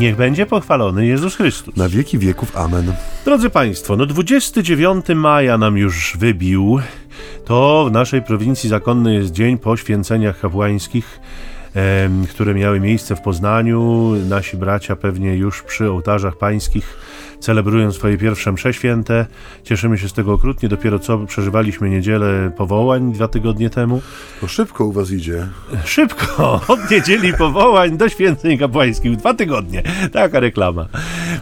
Niech będzie pochwalony Jezus Chrystus. Na wieki wieków. Amen. Drodzy Państwo, no 29 maja nam już wybił. To w naszej prowincji zakonnej jest dzień po święceniach kapłańskich, które miały miejsce w Poznaniu. Nasi bracia pewnie już przy ołtarzach pańskich celebrują swoje pierwsze msze święte. Cieszymy się z tego okrutnie. Dopiero co przeżywaliśmy niedzielę powołań dwa tygodnie temu. To szybko u was idzie. Szybko, od niedzieli powołań do święceń kapłańskich. Dwa tygodnie. Taka reklama.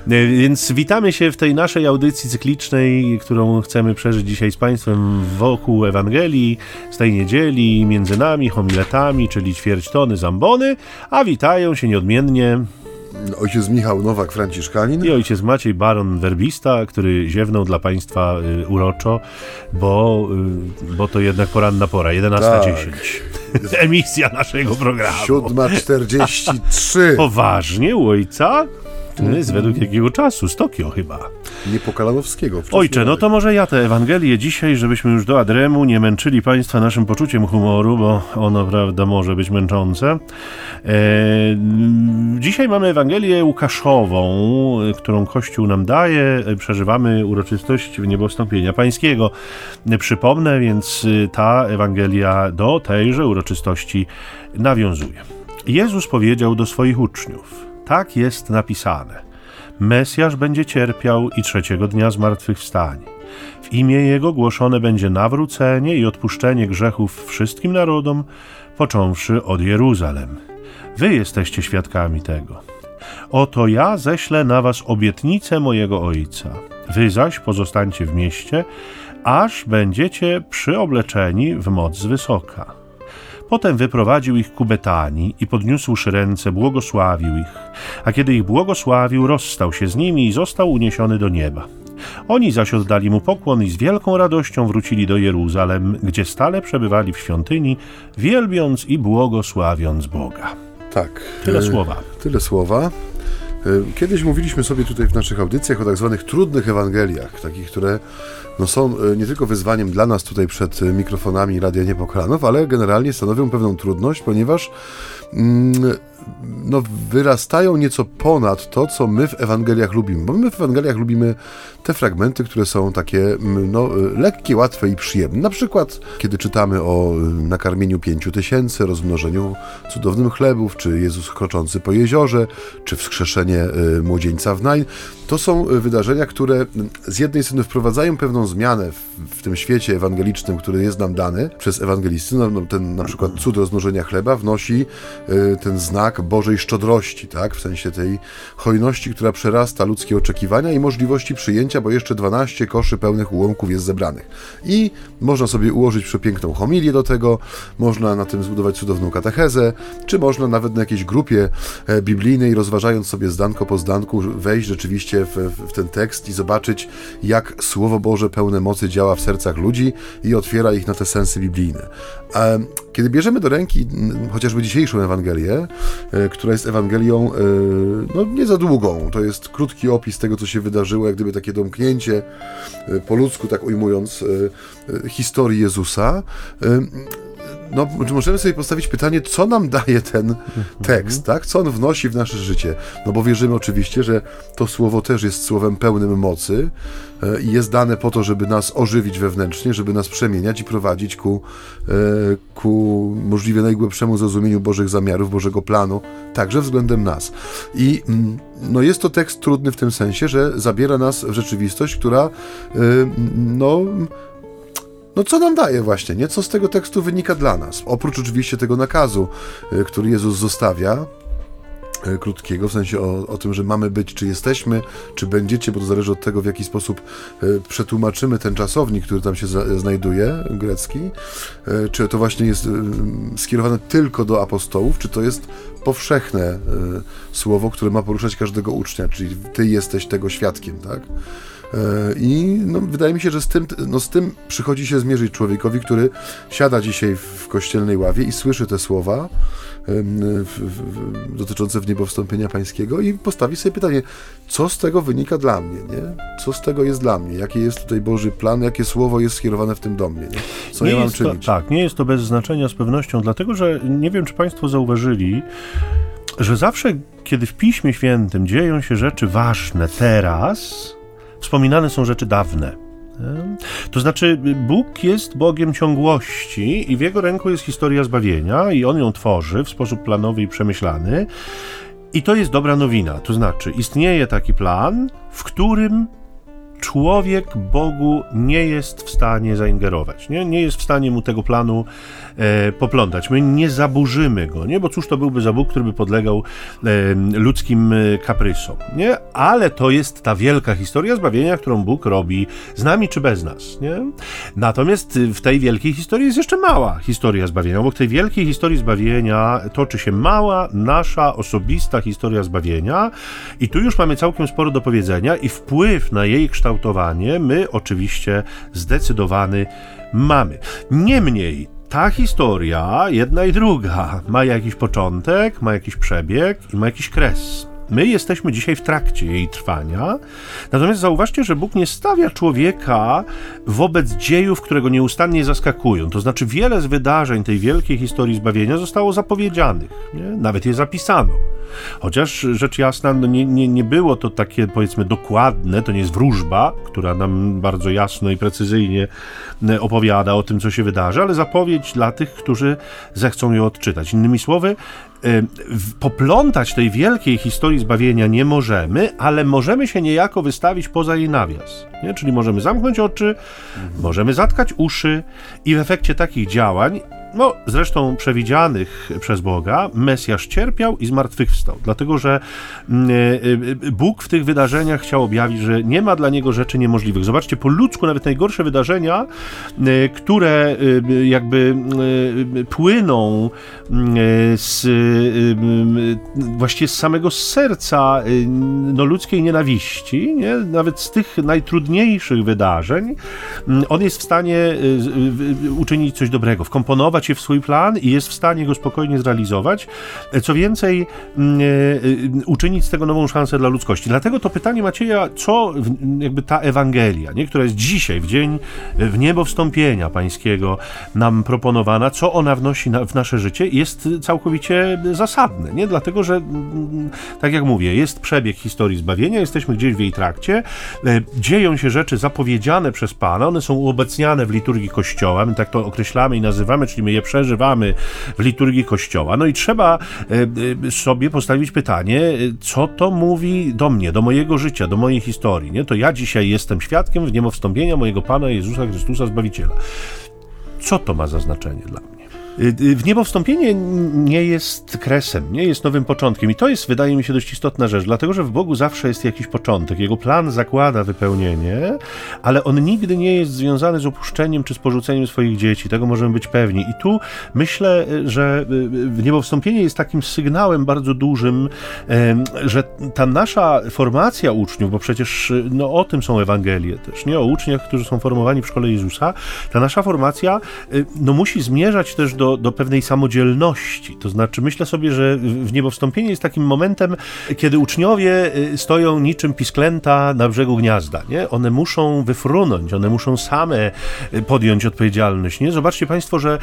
E, Więc witamy się w tej naszej audycji cyklicznej, którą chcemy przeżyć dzisiaj z Państwem wokół Ewangelii, z tej niedzieli, między nami, homiletami, czyli ćwierć tony zambony, a witają się nieodmiennie Ojciec Michał Nowak, Franciszkanin. i ojciec Maciej Baron Werbista, który ziewnął dla Państwa y, uroczo, bo, y, bo to jednak poranna pora, 11.10. Emisja naszego programu. 7.43. Poważnie u ojca? To jest według jakiego czasu? Z Tokio chyba. Nie Pokalanowskiego. Ojcze, no to może ja tę Ewangelię dzisiaj, żebyśmy już do Adremu nie męczyli Państwa naszym poczuciem humoru, bo ono, prawda, może być męczące. E, dzisiaj mamy Ewangelię Łukaszową, którą Kościół nam daje. Przeżywamy uroczystość niebostąpienia Pańskiego. Przypomnę, więc e, ta Ewangelia do tejże uroczystości nawiązuje. Jezus powiedział do swoich uczniów: Tak jest napisane. Mesjasz będzie cierpiał i trzeciego dnia zmartwychwstanie. W imię Jego głoszone będzie nawrócenie i odpuszczenie grzechów wszystkim narodom, począwszy od Jeruzalem. Wy jesteście świadkami tego. Oto ja ześlę na was obietnicę mojego Ojca. Wy zaś pozostańcie w mieście, aż będziecie przyobleczeni w moc wysoka. Potem wyprowadził ich ku Betanii i podniósłszy ręce, błogosławił ich. A kiedy ich błogosławił, rozstał się z nimi i został uniesiony do nieba. Oni zaś oddali mu pokłon i z wielką radością wrócili do Jeruzalem, gdzie stale przebywali w świątyni, wielbiąc i błogosławiąc Boga. Tak. Tyle słowa. Tyle słowa. E, Kiedyś mówiliśmy sobie tutaj w naszych audycjach o tak zwanych trudnych Ewangeliach, takich, które no, są e, nie tylko wyzwaniem dla nas tutaj przed e, mikrofonami Radia Niepokalanów, ale generalnie stanowią pewną trudność, ponieważ mm, no, wyrastają nieco ponad to, co my w Ewangeliach lubimy. Bo my w Ewangeliach lubimy te fragmenty, które są takie mm, no, e, lekkie, łatwe i przyjemne. Na przykład, kiedy czytamy o y, nakarmieniu pięciu tysięcy, rozmnożeniu cudownym chlebów, czy Jezus kroczący po jeziorze, czy wskrzeszenie y, młodzieńca w Nain. To są y, wydarzenia, które z jednej strony wprowadzają pewną zmianę w, w tym świecie ewangelicznym, który jest nam dany przez ewangelisty. No, no, ten na przykład cud rozmnożenia chleba wnosi y, ten znak Bożej szczodrości, tak? w sensie tej hojności, która przerasta ludzkie oczekiwania i możliwości przyjęcia, bo jeszcze 12 koszy pełnych ułomków jest zebranych. I można sobie ułożyć przepiękną homilię do tego, można na tym zbudować cudowną katechezę, czy można nawet na jakiejś grupie e, biblijnej, rozważając sobie zdanko po zdanku, wejść rzeczywiście w, w ten tekst i zobaczyć, jak Słowo Boże pełne mocy działa w sercach ludzi i otwiera ich na te sensy biblijne. Kiedy bierzemy do ręki chociażby dzisiejszą Ewangelię, która jest Ewangelią e, no, nie za długą, to jest krótki opis tego, co się wydarzyło, jak gdyby takie domknięcie e, po ludzku, tak ujmując, e, e, historii Jezusa. No, możemy sobie postawić pytanie, co nam daje ten tekst, tak? Co on wnosi w nasze życie? No bo wierzymy oczywiście, że to słowo też jest słowem pełnym mocy e, i jest dane po to, żeby nas ożywić wewnętrznie, żeby nas przemieniać i prowadzić ku, e, ku możliwie najgłębszemu zrozumieniu Bożych zamiarów, Bożego planu, także względem nas. I mm, no jest to tekst trudny w tym sensie, że zabiera nas w rzeczywistość, która e, no no co nam daje właśnie, nie? Co z tego tekstu wynika dla nas? Oprócz oczywiście tego nakazu, y, który Jezus zostawia, y, krótkiego, w sensie o, o tym, że mamy być, czy jesteśmy, czy będziecie, bo to zależy od tego, w jaki sposób y, przetłumaczymy ten czasownik, który tam się znajduje, grecki, czy to właśnie jest y, skierowane tylko do apostołów, czy to jest powszechne słowo, które ma poruszać każdego ucznia, czyli ty jesteś tego świadkiem, tak? E, I no, wydaje mi się, że z tym, no, z tym przychodzi się zmierzyć człowiekowi, który siada dzisiaj w kościelnej ławie i słyszy te słowa em, w, w, dotyczące wniebowstąpienia pańskiego i postawi sobie pytanie, co z tego wynika dla mnie, nie? Co z tego jest dla mnie? Jaki jest tutaj Boży plan? Jakie słowo jest skierowane w tym do mnie, nie? Co Nie ja mam jest to, czynić? tak, nie jest to bez znaczenia z pewnością, dlatego że nie wiem, czy Państwo zauważyli, że zawsze, kiedy w Piśmie Świętym dzieją się rzeczy ważne teraz, wspominane są rzeczy dawne. To znaczy, Bóg jest Bogiem ciągłości i w jego ręku jest historia zbawienia, i on ją tworzy w sposób planowy i przemyślany. I to jest dobra nowina. To znaczy, istnieje taki plan, w którym człowiek Bogu nie jest w stanie zaingerować, nie, nie jest w stanie mu tego planu e, poplątać. My nie zaburzymy go, nie? bo cóż to byłby za Bóg, który by podlegał e, ludzkim e, kaprysom. Nie? Ale to jest ta wielka historia zbawienia, którą Bóg robi z nami czy bez nas. Nie? Natomiast w tej wielkiej historii jest jeszcze mała historia zbawienia. Obok tej wielkiej historii zbawienia toczy się mała, nasza osobista historia zbawienia i tu już mamy całkiem sporo do powiedzenia i wpływ na jej kształtowanie my oczywiście zdecydowany mamy. Niemniej ta historia, jedna i druga, ma jakiś początek, ma jakiś przebieg i ma jakiś kres. My jesteśmy dzisiaj w trakcie jej trwania, natomiast zauważcie, że Bóg nie stawia człowieka wobec dziejów, które go nieustannie zaskakują. To znaczy, wiele z wydarzeń tej wielkiej historii zbawienia zostało zapowiedzianych, nie? nawet je zapisano. Chociaż rzecz jasna, no nie, nie, nie było to takie powiedzmy dokładne, to nie jest wróżba, która nam bardzo jasno i precyzyjnie e, opowiada o tym, co się wydarzy, ale zapowiedź dla tych, którzy zechcą ją odczytać. Innymi słowy, poplątać tej wielkiej historii zbawienia nie możemy, ale możemy się niejako wystawić poza jej nawias. Nie? Czyli możemy zamknąć oczy, możemy zatkać uszy i w efekcie takich działań no, zresztą przewidzianych przez Boga, Mesjasz cierpiał i zmartwychwstał, dlatego że mm, e, e, Bóg w tych wydarzeniach chciał objawić, że nie ma dla niego rzeczy niemożliwych. Zobaczcie, po ludzku nawet najgorsze wydarzenia, e, które jakby płyną z właściwie z samego serca no, ludzkiej nienawiści, nie? nawet z tych najtrudniejszych wydarzeń, on jest w stanie uczynić coś dobrego, wkomponować je w swój plan i jest w stanie go spokojnie zrealizować. Co więcej, mm, e, e, uczynić z tego nową szansę dla ludzkości. Dlatego to pytanie Macieja, co jakby ta Ewangelia, nie, która jest dzisiaj, w dzień w niebo wstąpienia pańskiego nam proponowana, co ona wnosi na, w nasze życie, jest całkowicie zasadne, nie? Dlatego, że mm, tak jak mówię, jest przebieg historii zbawienia, jesteśmy gdzieś w jej trakcie, e, dzieją się rzeczy zapowiedziane przez Pana, one są uobecniane w liturgii Kościoła, my tak to określamy i nazywamy, czyli my je przeżywamy w liturgii Kościoła. No i trzeba e, e, sobie postawić pytanie, co to mówi do mnie, do mojego życia, do mojej historii. Nie? To ja dzisiaj jestem świadkiem w niemowstąpienia mojego Pana Jezusa Chrystusa Zbawiciela. Co to ma za znaczenie dla mnie? Y, y, w niebo wstąpienie nie jest kresem, nie jest nowym początkiem i to jest, wydaje mi się, dość istotna rzecz, dlatego że w Bogu zawsze jest jakiś początek. Jego plan zakłada wypełnienie, ale on nigdy nie jest związany z opuszczeniem czy z porzuceniem swoich dzieci. Tego możemy być pewni. I tu myślę, że y, w niebo wstąpienie jest takim sygnałem bardzo dużym, że ta nasza formacja uczniów, bo przecież no, o tym są Ewangelie też, nie o uczniach, którzy są formowani w szkole Jezusa, ta nasza formacja no, musi zmierzać też do do, pewnej samodzielności. To znaczy, myślę sobie, że w niebowstąpienie jest takim momentem, kiedy uczniowie y, stoją niczym pisklęta na brzegu gniazda. Nie? One muszą wyfrunąć, one muszą same y, podjąć odpowiedzialność. Nie? Zobaczcie Państwo, że,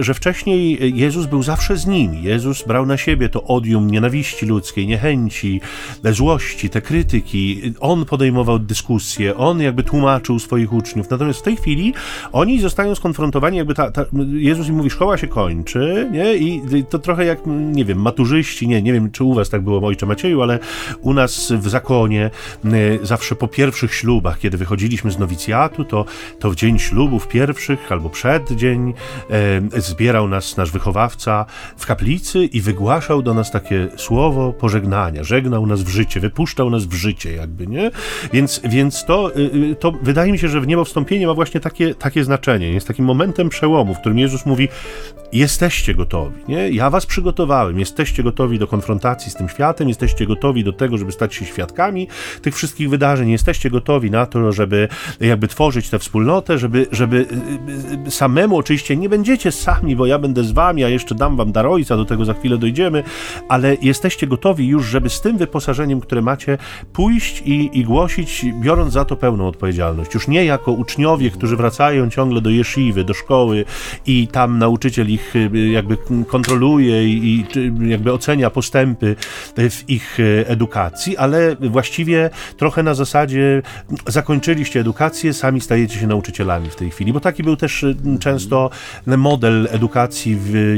że wcześniej Jezus był zawsze z nimi. Jezus brał na siebie to odium nienawiści ludzkiej, niechęci, złości, te krytyki. On podejmował dyskusje, on jakby tłumaczył swoich uczniów. Natomiast w tej chwili oni zostają skonfrontowani, jakby ta, ta Jezus im mówi, szkoła się kończy, nie? I to trochę jak, nie wiem, maturzyści, nie, nie wiem, czy u was tak było, ojcze Macieju, ale u nas w zakonie zawsze po pierwszych ślubach, kiedy wychodziliśmy z nowicjatu, to, to w dzień ślubów pierwszych albo przed dzień e, zbierał nas nasz wychowawca w kaplicy i wygłaszał do nas takie słowo pożegnania, żegnał nas w życie, wypuszczał nas w życie jakby, nie? Więc, więc to, y, y, to wydaje mi się, że w niebo wstąpienie ma właśnie takie, takie znaczenie, jest takim momentem przełomu, w którym Jezus mówi, jesteście gotowi, nie? Ja was przygotowałem, jesteście gotowi do konfrontacji z tym światem, jesteście gotowi do tego, żeby stać się świadkami tych wszystkich wydarzeń, jesteście gotowi na to, żeby jakby tworzyć tę wspólnotę, żeby, żeby y, y, samemu, oczywiście nie będziecie sami, bo ja będę z wami, a jeszcze dam wam dar ojca, do tego za chwilę dojdziemy, ale jesteście gotowi już, żeby z tym wyposażeniem, które macie, pójść i, i głosić, biorąc za to pełną odpowiedzialność. Już nie jako uczniowie, którzy wracają ciągle do jeszywy, do szkoły i tam nauczyciel nauczyciel ich jakby kontroluje i jakby ocenia postępy w ich edukacji, ale właściwie trochę na zasadzie zakończyliście edukację, sami stajecie się nauczycielami w tej chwili, bo taki był też często model edukacji w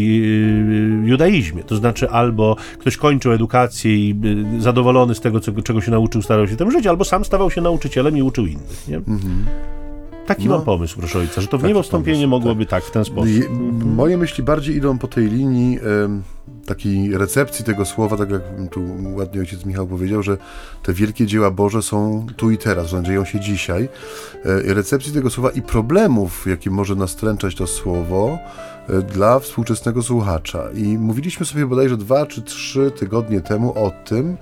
judaizmie, to znaczy albo ktoś kończył edukację i zadowolony z tego, czego się nauczył, starał się tym żyć, albo sam stawał się nauczycielem i uczył innych. Nie? Mhm. Taki no, mam pomysł, proszę ojca, że to w niebostąpienie mogłoby tak. tak. w ten sposób. Je, moje myśli bardziej idą po tej linii y, takiej recepcji tego słowa, tak jak tu ładnie ojciec Michał powiedział, że te wielkie dzieła Boże są tu i teraz, że dzieją się dzisiaj. Y, recepcji tego słowa i problemów, jakie może nastręczać to słowo y, dla współczesnego słuchacza. I mówiliśmy sobie bodajże dwa czy trzy tygodnie temu o tym,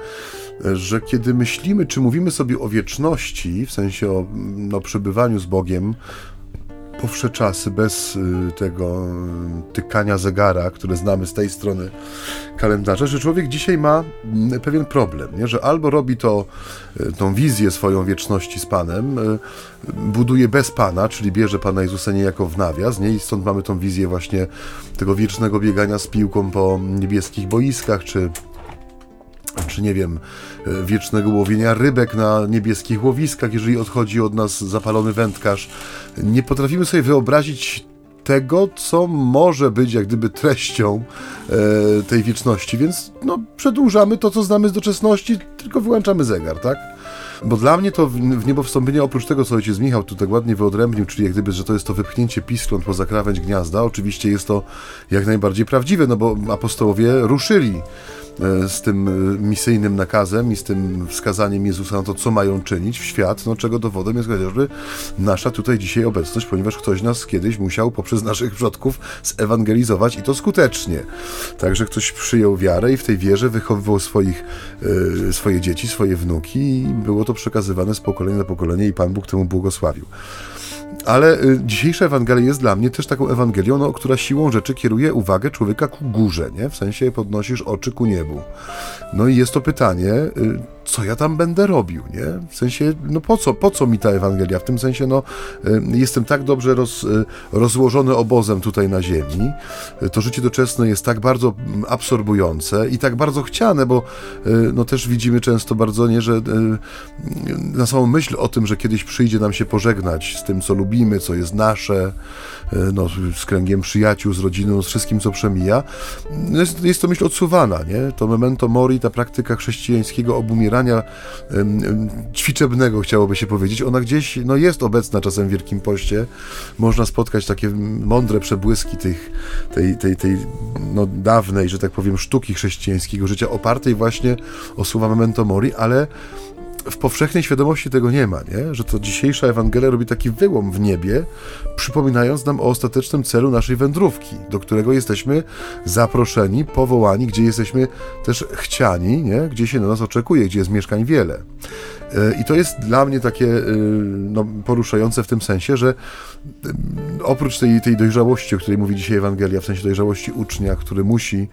że kiedy myślimy, czy mówimy sobie o wieczności, w sensie o no, przebywaniu z Bogiem, powsze czasy, bez y, tego y, tykania zegara, które znamy z tej strony kalendarza, że człowiek dzisiaj ma mm, pewien problem, nie? że albo robi to, y, tą wizję swoją wieczności z Panem, buduje bez Pana, czyli bierze Pana Jezusa niejako w nawias, nie? i stąd mamy tą wizję właśnie tego wiecznego biegania z piłką po niebieskich boiskach, czy czy nie wiem, e, wiecznego łowienia rybek na niebieskich łowiskach, jeżeli odchodzi od nas zapalony wędkarz. Nie potrafimy sobie wyobrazić tego, co może być jak gdyby treścią e, tej wieczności, więc no, przedłużamy to, co znamy z doczesności, tylko wyłączamy zegar, tak? Bo dla mnie to w niebo wstąpienie, oprócz tego, co ojciec Michał tu tak ładnie wyodrębnił, czyli jak gdyby, że to jest to wypchnięcie piskląt poza krawędź gniazda, oczywiście jest to jak najbardziej prawdziwe, no bo apostołowie ruszyli z tym e, misyjnym nakazem i z tym wskazaniem Jezusa na to, co mają czynić w świat, no czego dowodem jest chociażby nasza tutaj dzisiaj obecność, ponieważ ktoś nas kiedyś musiał poprzez naszych przodków zewangelizować i to skutecznie. Także ktoś przyjął wiarę i w tej wierze wychowywał swoich, e, swoje dzieci, swoje wnuki i było to przekazywane z pokolenia na pokolenie i Pan Bóg temu błogosławił. Ale y, dzisiejsza Ewangelia jest dla mnie też taką Ewangelią, no, która siłą rzeczy kieruje uwagę człowieka ku górze, nie? W sensie podnosisz oczy ku niebu. No i jest to pytanie, y, co ja tam będę robił, nie? W sensie, no po co, po co mi ta Ewangelia? W tym sensie, no, y, jestem tak dobrze roz, y, rozłożony obozem tutaj na ziemi, to życie doczesne jest tak bardzo mm, absorbujące i tak bardzo chciane, bo no też widzimy często bardzo, nie, że na samą myśl o tym, że kiedyś przyjdzie nam się pożegnać z tym, co lubimy, co jest nasze, no, z kręgiem przyjaciół, z rodziną, z wszystkim, co przemija, jest, jest to myśl odsuwana, nie? To memento mori, ta praktyka chrześcijańskiego obumierania umierania ćwiczebnego, chciałoby się powiedzieć. Ona gdzieś no, jest obecna czasem w Wielkim Poście. Można spotkać takie mądre przebłyski tych, tej, tej, tej no, dawnej, że tak powiem, sztuki chrześcijańskiego życia, opartej właśnie o słowa memento mori, ale w powszechnej świadomości tego nie ma, nie? że to dzisiejsza Ewangelia robi taki wyłom w niebie, przypominając nam o ostatecznym celu naszej wędrówki, do którego jesteśmy zaproszeni, powołani, gdzie jesteśmy też chciani, nie? gdzie się na nas oczekuje, gdzie jest mieszkań wiele. E, I to jest dla mnie takie e, no, poruszające w tym sensie, że e, oprócz tej, tej dojrzałości, o której mówi dzisiaj Ewangelia, w sensie dojrzałości ucznia, który musi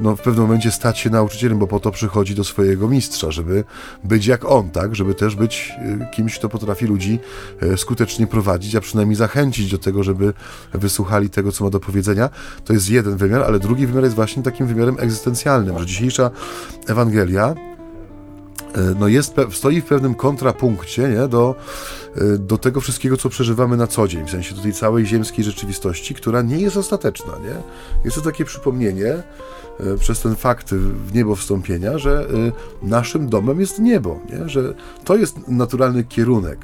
no, w pewnym momencie stać się nauczycielem, bo po to przychodzi do swojego mistrza, żeby być jak on, tak? Żeby też być kimś, kto potrafi ludzi skutecznie prowadzić, a przynajmniej zachęcić do tego, żeby wysłuchali tego, co ma do powiedzenia. To jest jeden wymiar, ale drugi wymiar jest właśnie takim wymiarem egzystencjalnym, że dzisiejsza Ewangelia no jest, stoi w pewnym kontrapunkcie nie, do, e, do tego wszystkiego, co przeżywamy na co dzień, w sensie do tej całej ziemskiej rzeczywistości, która nie jest ostateczna. Nie? Jest to takie przypomnienie e, przez ten fakt w niebo wstąpienia, że naszym domem jest niebo, nie? że to jest naturalny kierunek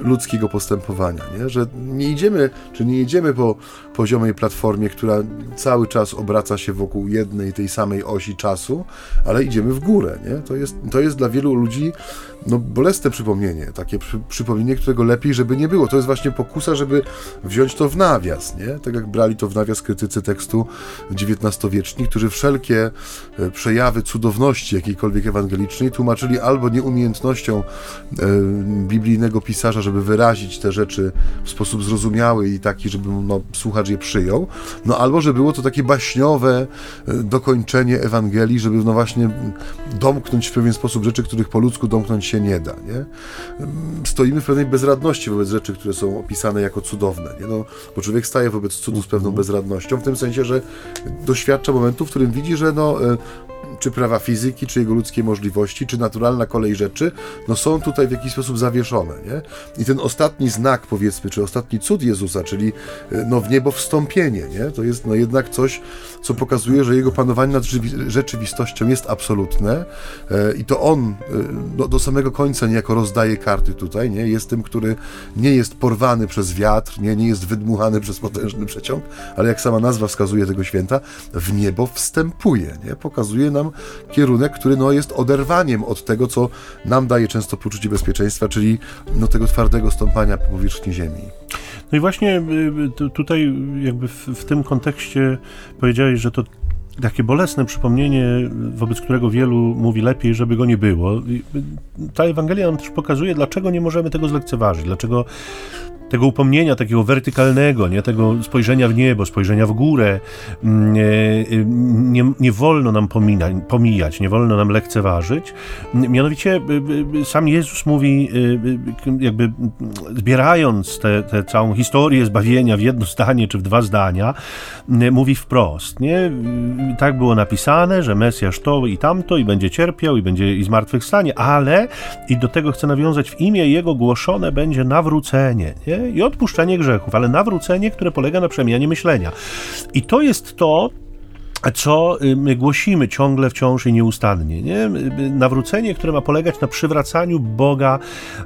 ludzkiego postępowania, nie? że nie idziemy, czy nie jedziemy po poziomej platformie, która cały czas obraca się wokół jednej tej samej osi czasu, ale idziemy w górę. Nie? To, jest, to jest dla wielu ludzi no, bolesne przypomnienie, takie przy, przypomnienie, którego lepiej, żeby nie było. To jest właśnie pokusa, żeby wziąć to w nawias, nie? Tak jak brali to w nawias krytycy tekstu XIX-wieczni, którzy wszelkie e, przejawy cudowności jakiejkolwiek ewangelicznej tłumaczyli albo nieumiejętnością e, biblijnego pisarza, żeby wyrazić te rzeczy w sposób zrozumiały i taki, żeby no, słuchacz je przyjął, no albo, że było to takie baśniowe e, dokończenie Ewangelii, żeby no właśnie domknąć w pewien sposób rzeczy, których po ludzku domknąć się nie da. Nie? Stoimy tkwimy w pewnej bezradności wobec rzeczy, które są opisane jako cudowne. Nie? No, bo człowiek staje wobec cudu z pewną mhm. bezradnością, w tym sensie, że doświadcza momentu, w którym widzi, że no, e, czy prawa fizyki, czy jego ludzkie możliwości, czy naturalna kolej rzeczy, no są tutaj w jakiś sposób zawieszone, nie? I ten ostatni znak, powiedzmy, czy ostatni cud Jezusa, czyli e, no w niebo wstąpienie, nie? To jest no jednak coś, co pokazuje, że jego panowanie nad rzeczywistością jest absolutne e, i to on e, no, do samego końca niejako rozdaje karty tutaj, nie? Jest tym, który nie jest porwany przez wiatr, nie, nie jest wydmuchany przez potężny przeciąg, ale jak sama nazwa wskazuje tego święta, w niebo wstępuje, nie? Pokazuje nam kierunek, który no, jest oderwaniem od tego, co nam daje często poczucie bezpieczeństwa, czyli no, tego twardego stąpania po powierzchni Ziemi. No i właśnie y, y, tutaj jakby w, w tym kontekście powiedziałeś, że to takie bolesne przypomnienie, wobec którego wielu mówi lepiej, żeby go nie było. Y, ta Ewangelia nam też pokazuje, dlaczego nie możemy tego zlekceważyć, dlaczego tego upomnienia takiego wertykalnego, nie? tego spojrzenia w niebo, spojrzenia w górę, mm, nie, nie wolno nam pomina, pomijać, nie wolno nam lekceważyć. Mianowicie y, y, sam Jezus mówi, y, jakby zbierając tę całą historię zbawienia w jedno zdanie czy w dwa zdania, mówi wprost, nie? Tak było napisane, że Mesjasz to i tamto i będzie cierpiał i będzie i zmartwychwstanie, ale i do tego chcę nawiązać w imię Jego głoszone będzie nawrócenie, nie? I odpuszczenie grzechów, ale nawrócenie, które polega na przemianie myślenia. I to jest to, co y, my głosimy ciągle, wciąż i nieustannie. Nie? Nawrócenie, które ma polegać na przywracaniu Boga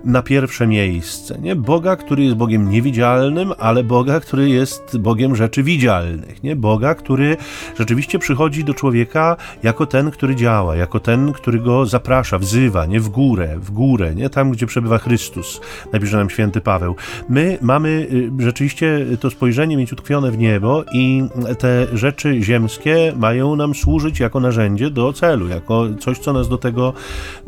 na pierwsze miejsce. Nie? Boga, który jest Bogiem niewidzialnym, ale Boga, który jest Bogiem rzeczy widzialnych. Nie? Boga, który rzeczywiście przychodzi do człowieka jako ten, który działa, jako ten, który go zaprasza, wzywa, nie w górę, w górę, nie tam, gdzie przebywa Chrystus, napisze nam święty Paweł. My mamy y, rzeczywiście to spojrzenie mieć utkwione w niebo i te rzeczy ziemskie mają nam służyć jako narzędzie do celu, jako coś, co nas do tego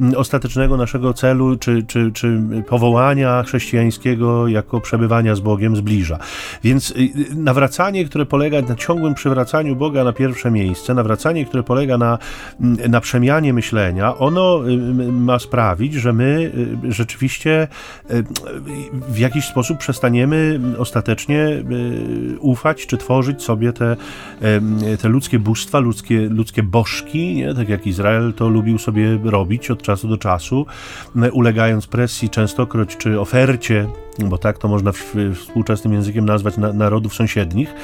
mm, ostatecznego naszego celu, czy, czy, czy powołania chrześcijańskiego jako przebywania z Bogiem zbliża. Więc y, y, nawracanie, które polega na ciągłym przywracaniu Boga na pierwsze miejsce, nawracanie, które polega na, mm, na przemianie myślenia, ono y, ma sprawić, że my rzeczywiście w jakiś sposób przestaniemy ostatecznie ufać, czy tworzyć sobie te, te ludzkie bóstwa, ludzkie, ludzkie bożki, nie? tak jak Izrael to lubił sobie robić od czasu do czasu, ulegając presji częstokroć czy ofercie bo tak to można współczesnym językiem nazwać narodów sąsiednich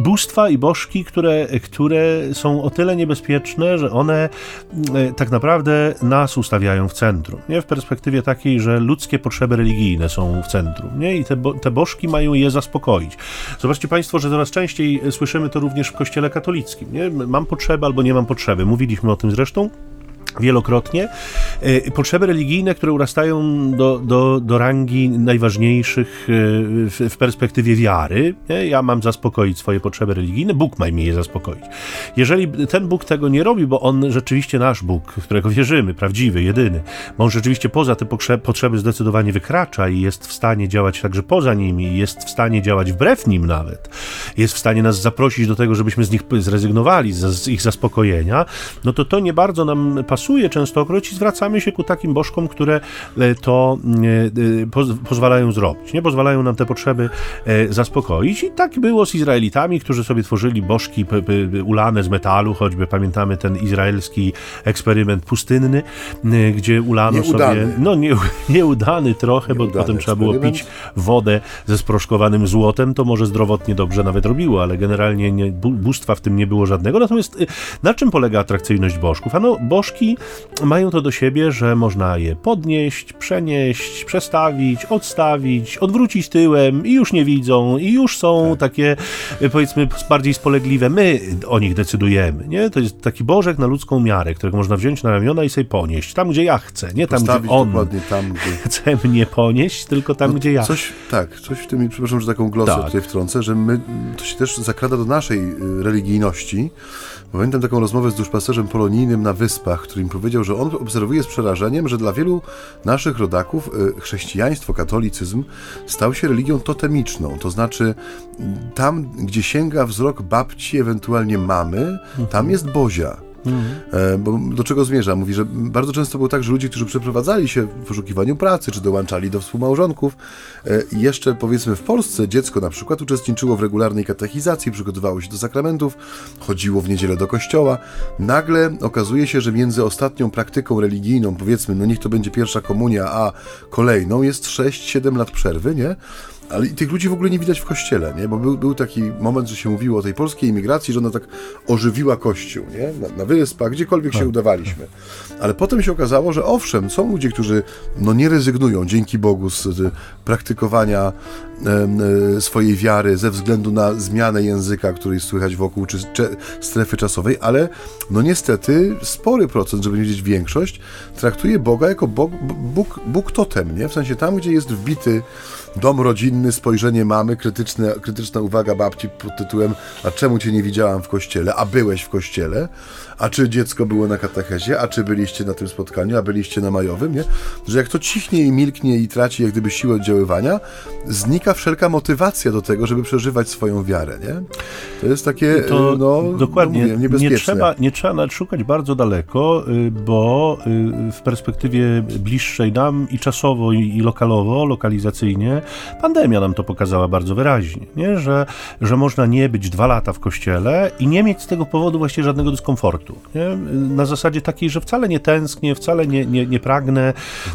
bóstwa i bożki, które, które są o tyle niebezpieczne, że one e, tak naprawdę nas ustawiają w centrum. Nie? W perspektywie takiej, że ludzkie potrzeby religijne są w centrum. Nie? I te, te bożki mają je zaspokoić. Zobaczcie Państwo, że coraz częściej słyszymy to również w kościele katolickim. Nie? Mam potrzebę albo nie mam potrzeby. Mówiliśmy o tym zresztą wielokrotnie. E, potrzeby religijne, które urastają do, do, do rangi najważniejszych e, w, w perspektywie wiary. Ja mam zaspokoić swoje potrzeby religijne, Bóg ma mi je zaspokoić. Jeżeli ten Bóg tego nie robi, bo on rzeczywiście nasz Bóg, w którego wierzymy, prawdziwy, jedyny, bo on rzeczywiście poza te potrzeby zdecydowanie wykracza i jest w stanie działać także poza nimi, jest w stanie działać wbrew nim nawet, jest w stanie nas zaprosić do tego, żebyśmy z nich zrezygnowali, z ich zaspokojenia, no to to nie bardzo nam pasuje pasuje częstokroć i zwracamy się ku takim bożkom, które e, to e, e, pozwalają zrobić, nie pozwalają nam te potrzeby zaspokoić. I tak było z Izraelitami, którzy sobie tworzyli bożki ulane z metalu, choćby pamiętamy ten izraelski eksperyment pustynny, gdzie ulano nieudany. sobie, no nie, nieudany trochę, bo potem trzeba było pić wodę ze sproszkowanym złotem, to może zdrowotnie dobrze nawet robiło, ale generalnie nie, bóstwa w tym nie było żadnego. Natomiast na czym polega atrakcyjność bożków? Ano, bożki mają to do siebie, że można je podnieść, przenieść, przestawić, odstawić, odwrócić tyłem i już nie widzą, i już są tak. takie, powiedzmy, bardziej spolegliwe. My o nich decydujemy, nie? To jest taki bożek na ludzką miarę, którego można wziąć na ramiona i sobie ponieść. Tam, gdzie ja chcę, nie tam, Postawić gdzie on tam, gdzie... chce mnie ponieść, tylko tam, no, gdzie ja. Coś, tak, coś w tym, przepraszam, że taką glosę tak. tutaj wtrącę, że my, to się też zakrada do naszej y, religijności, Pamiętam taką rozmowę z duszpasterzem polonijnym na Wyspach, który mi powiedział, że on obserwuje z przerażeniem, że dla wielu naszych rodaków y, chrześcijaństwo, katolicyzm stał się religią totemiczną. To znaczy, tam, gdzie sięga wzrok babci, ewentualnie mamy, tam jest Bozia Mhm. Bo do czego zmierza? Mówi, że bardzo często było tak, że ludzie, którzy przeprowadzali się w poszukiwaniu pracy, czy dołączali do współmałżonków, jeszcze powiedzmy w Polsce dziecko na przykład uczestniczyło w regularnej katechizacji, przygotowało się do sakramentów, chodziło w niedzielę do kościoła. Nagle okazuje się, że między ostatnią praktyką religijną, powiedzmy, no niech to będzie pierwsza komunia, a kolejną jest 6-7 lat przerwy, nie? Ale i tych ludzi w ogóle nie widać w kościele, nie? Bo był, był taki moment, że się mówiło o tej polskiej imigracji, że ona tak ożywiła kościół, nie? Na, na wyspach, gdziekolwiek się tak. udawaliśmy. Ale potem się okazało, że owszem, są ludzie, którzy no nie rezygnują, dzięki Bogu, z, z praktykowania e, swojej wiary ze względu na zmianę języka, który słychać wokół, czy strefy czasowej, ale no niestety spory procent, żeby nie powiedzieć większość, traktuje Boga jako Bóg, Bóg, Bóg totem, nie? W sensie tam, gdzie jest wbity dom rodzinny, spojrzenie mamy, krytyczne, krytyczna uwaga babci pod tytułem a czemu cię nie widziałam w kościele, a byłeś w kościele, a czy dziecko było na katechezie, a czy byliście na tym spotkaniu, a byliście na majowym, nie? Że jak to cichnie i milknie i traci jak gdyby siłę oddziaływania, znika wszelka motywacja do tego, żeby przeżywać swoją wiarę, nie? To jest takie, to, no, dokładnie, no mówię, Nie trzeba, nie trzeba nawet szukać bardzo daleko, y, bo y, w perspektywie bliższej nam i czasowo, i lokalowo, lokalizacyjnie, pandemia nam to pokazała bardzo wyraźnie, nie? Że, że można nie być dwa lata w kościele i nie mieć z tego powodu właściwie żadnego dyskomfortu. Nie? Na zasadzie takiej, że wcale nie tęsknię, wcale nie, nie, nie pragnę.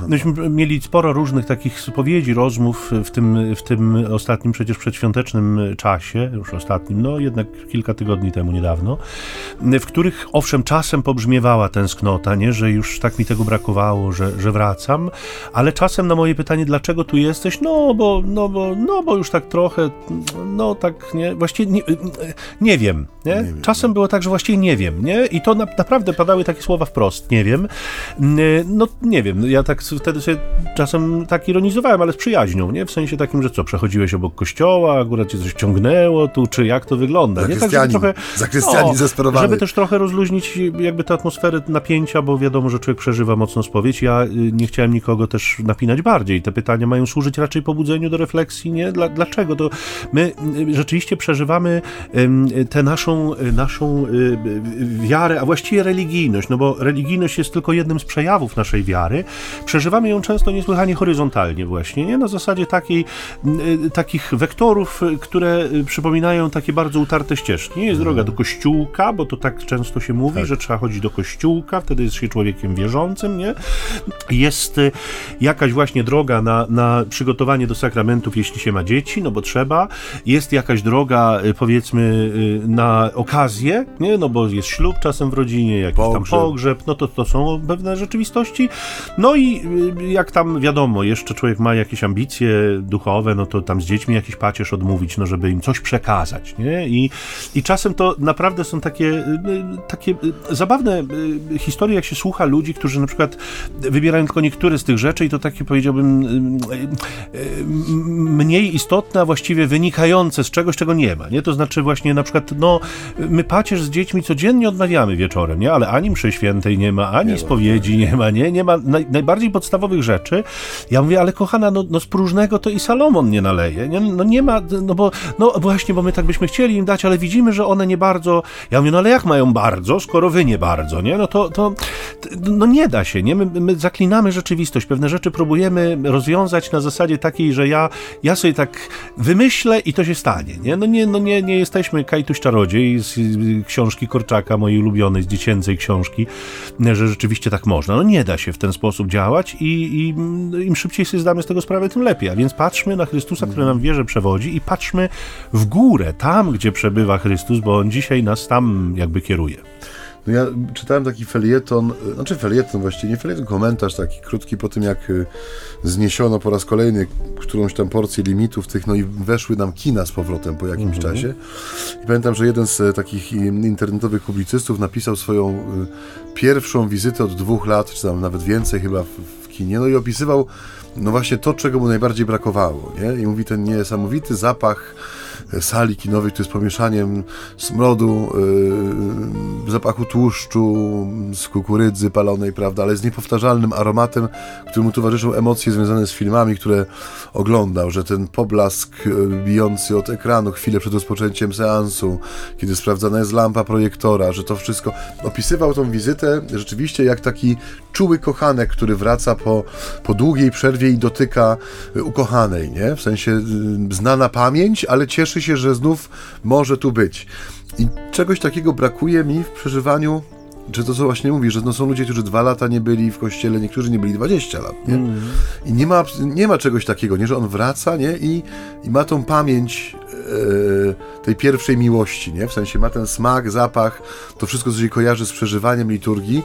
Myśmy mieli sporo różnych takich spowiedzi, rozmów w tym, w tym ostatnim przecież przedświątecznym czasie, już ostatnim, no jednak kilka tygodni temu niedawno, w których owszem czasem pobrzmiewała tęsknota, nie? że już tak mi tego brakowało, że, że wracam, ale czasem na moje pytanie, dlaczego tu jesteś? No bo, no bo, no bo już tak trochę, no tak, nie, właściwie nie, nie wiem, nie? nie czasem było tak, że właściwie nie wiem, nie? I to na, naprawdę padały takie słowa wprost, nie wiem. No nie wiem, ja tak wtedy sobie czasem tak ironizowałem, ale z przyjaźnią, nie? W sensie takim, że co, przechodziłeś obok kościoła, akurat cię coś ciągnęło tu, czy jak to wygląda, nie? Tak, żeby trochę, no, Żeby też trochę rozluźnić jakby tę atmosferę napięcia, bo wiadomo, że człowiek przeżywa mocno spowiedź. Ja y, nie chciałem nikogo też napinać bardziej. Te pytania mają służyć raczej pobudzeniu do refleksji, nie? Dla, dlaczego? To my y, rzeczywiście przeżywamy tę naszą, y, naszą wiarę a właściwie religijność, no bo religijność jest tylko jednym z przejawów naszej wiary, przeżywamy ją często niesłychanie horyzontalnie właśnie, nie? Na zasadzie takiej, y, takich wektorów, które y, przypominają takie bardzo utarte ścieżki. Jest droga do kościółka, bo to tak często się mówi, tak. że trzeba chodzić do kościółka, wtedy jest się człowiekiem wierzącym, nie? Jest y, jakaś właśnie droga na, na przygotowanie do sakramentów, jeśli się ma dzieci, no bo trzeba. Jest jakaś droga, powiedzmy, na okazję, nie? No bo jest ślub czasem czasem w rodzinie, jakiś pogrzeb. tam pogrzeb, no to, to są pewne rzeczywistości. No i y, jak tam wiadomo, jeszcze człowiek ma jakieś ambicje duchowe, no to tam z dziećmi jakiś pacierz odmówić, no żeby im coś przekazać, nie? I, i czasem to naprawdę są takie, y, takie y, zabawne historie, jak się słucha ludzi, którzy na przykład wybierają tylko niektóre z tych rzeczy i to takie powiedziałbym mniej istotne, a właściwie wynikające z czegoś, czego nie ma, nie? To znaczy właśnie na przykład, no my pacierz z dziećmi codziennie odmawiamy wieczorem, nie? Ale ani mszy świętej nie ma, ani nie spowiedzi nie ma, nie? Nie ma naj, najbardziej podstawowych rzeczy. Ja mówię, ale kochana, no, no z próżnego to i Salomon nie naleje, nie? No nie ma, no bo, no właśnie, bo my tak byśmy chcieli im dać, ale widzimy, że one nie bardzo. Ja mówię, no ale jak mają bardzo, skoro wy nie bardzo, nie? No to, to no nie da się, nie? My, my zaklinamy rzeczywistość, pewne rzeczy próbujemy rozwiązać na zasadzie takiej, że ja, ja sobie tak wymyślę i to się stanie, nie? No nie, no nie, nie jesteśmy Kajtuś Czarodziej z książki Korczaka, mojej ulubionej ulubionej z dziecięcej książki, że rzeczywiście tak można. No nie da się w ten sposób działać i, i im szybciej sobie zdamy z tego sprawę, tym lepiej. A więc patrzmy na Chrystusa, który nam wierze przewodzi i patrzmy w górę, tam gdzie przebywa Chrystus, bo On dzisiaj nas tam jakby kieruje. No ja czytałem taki felieton, znaczy felieton właściwie, nie felieton, komentarz taki krótki po tym, jak y, zniesiono po raz kolejny którąś tam porcję limitów tych, no i weszły nam kina z powrotem po jakimś mhm. czasie. I pamiętam, że jeden z e, takich internetowych publicystów napisał swoją y, pierwszą wizytę od dwóch lat, czy tam nawet więcej chyba w, w kinie, no i opisywał no właśnie to, czego mu najbardziej brakowało, nie? I mówi ten niesamowity zapach sali kinowej, to jest pomieszaniem smrodu, yy, zapachu tłuszczu, z kukurydzy palonej, prawda, ale z niepowtarzalnym aromatem, któremu towarzyszą emocje związane z filmami, które oglądał, że ten poblask bijący od ekranu chwilę przed rozpoczęciem seansu, kiedy sprawdzana jest lampa projektora, że to wszystko opisywał tą wizytę rzeczywiście jak taki czuły kochanek, który wraca po, po długiej przerwie i dotyka ukochanej, nie? W sensie znana pamięć, ale cieszy się, że znów może tu być. I czegoś takiego brakuje mi w przeżywaniu czy to, co właśnie mówisz, że no są ludzie, którzy dwa lata nie byli w kościele, niektórzy nie byli 20 lat, nie? Mm. I nie ma, nie ma czegoś takiego, nie? Że on wraca, nie? I, i ma tą pamięć e, tej pierwszej miłości, nie? W sensie ma ten smak, zapach, to wszystko, co się kojarzy z przeżywaniem liturgii,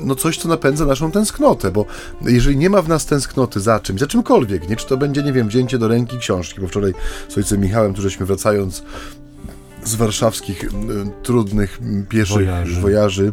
no coś, co napędza naszą tęsknotę, bo jeżeli nie ma w nas tęsknoty za czymś, za czymkolwiek, nie? Czy to będzie, nie wiem, wzięcie do ręki książki, bo wczoraj z ojcem Michałem, tu żeśmy wracając z warszawskich trudnych pieszych wojaży. wojaży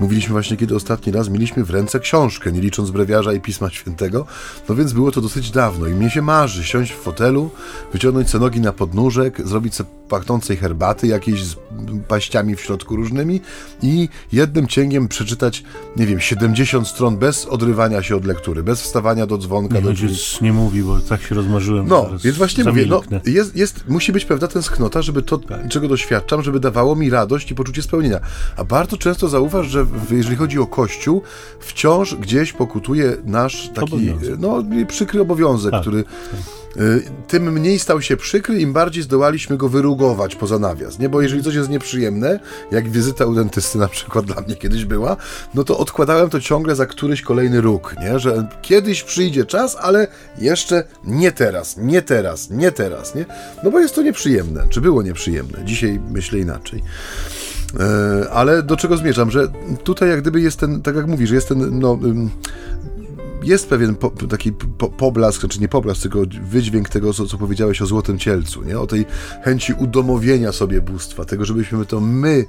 Mówiliśmy właśnie, kiedy ostatni raz mieliśmy w ręce książkę, nie licząc brewiarza i Pisma Świętego, no więc było to dosyć dawno i mnie się marzy siąść w fotelu, wyciągnąć sobie nogi na podnóżek, zrobić sobie pachnącej herbaty jakiejś z paściami w środku różnymi i jednym cięgiem przeczytać, nie wiem, 70 stron bez odrywania się od lektury, bez wstawania do dzwonka. Nie, do nie mówi, bo tak się rozmarzyłem. No, więc właśnie mówię, no, jest, jest, musi być pewna tęsknota, żeby to, tak. czego doświadczam, żeby dawało mi radość i poczucie spełnienia. A bardzo często zauważ, że jeżeli chodzi o Kościół, wciąż gdzieś pokutuje nasz taki obowiązek. no, przykry obowiązek, tak. który y, tym mniej stał się przykry, im bardziej zdołaliśmy go wyrugować poza nawias, nie? Bo jeżeli coś jest nieprzyjemne, jak wizyta u dentysty na przykład dla mnie kiedyś była, no to odkładałem to ciągle za któryś kolejny róg, nie? Że kiedyś przyjdzie czas, ale jeszcze nie teraz, nie teraz, nie teraz, nie? No bo jest to nieprzyjemne, czy było nieprzyjemne. Dzisiaj myślę inaczej. E, ale do czego zmierzam, że tutaj jak gdyby jest ten, tak jak mówisz, że jest ten, no, jest pewien po, taki po, poblask, znaczy nie poblask, tylko wydźwięk tego, co, co powiedziałeś o Złotym Cielcu, nie? o tej chęci udomowienia sobie bóstwa, tego, żebyśmy to my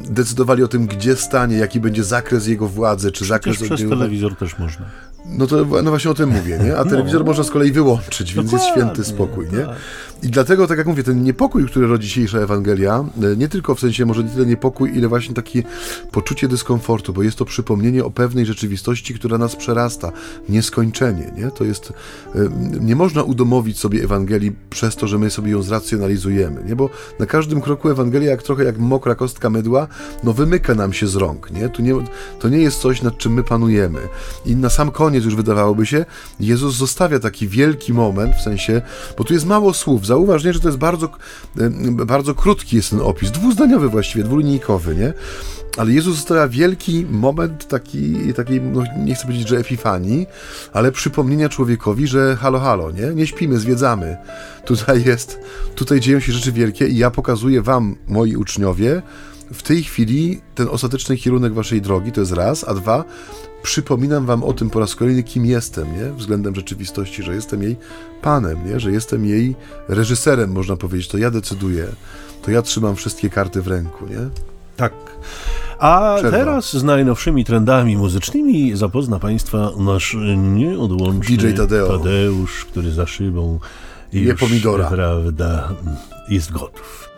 decydowali o tym, gdzie stanie, jaki będzie zakres jego władzy, czy zakres... Przez telewizor też można. No to no właśnie o tym mówię, nie? A no. telewizor no. można z kolei wyłączyć, więc Dokładnie, jest święty spokój, nie? Tak. I dlatego, tak jak mówię, ten niepokój, który rodzi dzisiejsza Ewangelia, e, nie tylko w sensie może nie tyle niepokój, ile właśnie takie poczucie dyskomfortu, bo jest to przypomnienie o pewnej rzeczywistości, która nas przerasta nieskończenie, nie? To jest, e, nie można udomowić sobie Ewangelii przez to, że my sobie ją zracjonalizujemy, nie? Bo na każdym kroku Ewangelia, jak trochę jak mokra kostka mydła, no wymyka nam się z rąk, nie? Tu nie, to nie jest coś, nad czym my panujemy. I na sam koniec już wydawałoby się, Jezus zostawia taki wielki moment, w sensie, bo tu jest mało słów, zauważ, nie, że to jest bardzo, bardzo krótki jest ten opis, dwuzdaniowy właściwie, dwulinijkowy, nie? Ale Jezus zostawia wielki moment taki, takiej, no nie chcę powiedzieć, że epifanii, ale przypomnienia człowiekowi, że halo, halo, nie? Nie śpimy, zwiedzamy. Tutaj jest, tutaj dzieją się rzeczy wielkie i ja pokazuję wam, moi uczniowie, w tej chwili ten ostateczny kierunek waszej drogi, to jest raz, a dwa, przypominam wam o tym po raz kolejny, kim jestem, nie? Względem rzeczywistości, że jestem jej panem, nie? Że jestem jej reżyserem, można powiedzieć. To ja decyduję. To ja trzymam wszystkie karty w ręku, nie? Tak. A Przerwa. teraz z najnowszymi trendami muzycznymi zapozna Państwa nasz nieodłączny DJ Tadeo. Tadeusz, który za szybą już, pomidora. prawda, jest gotów.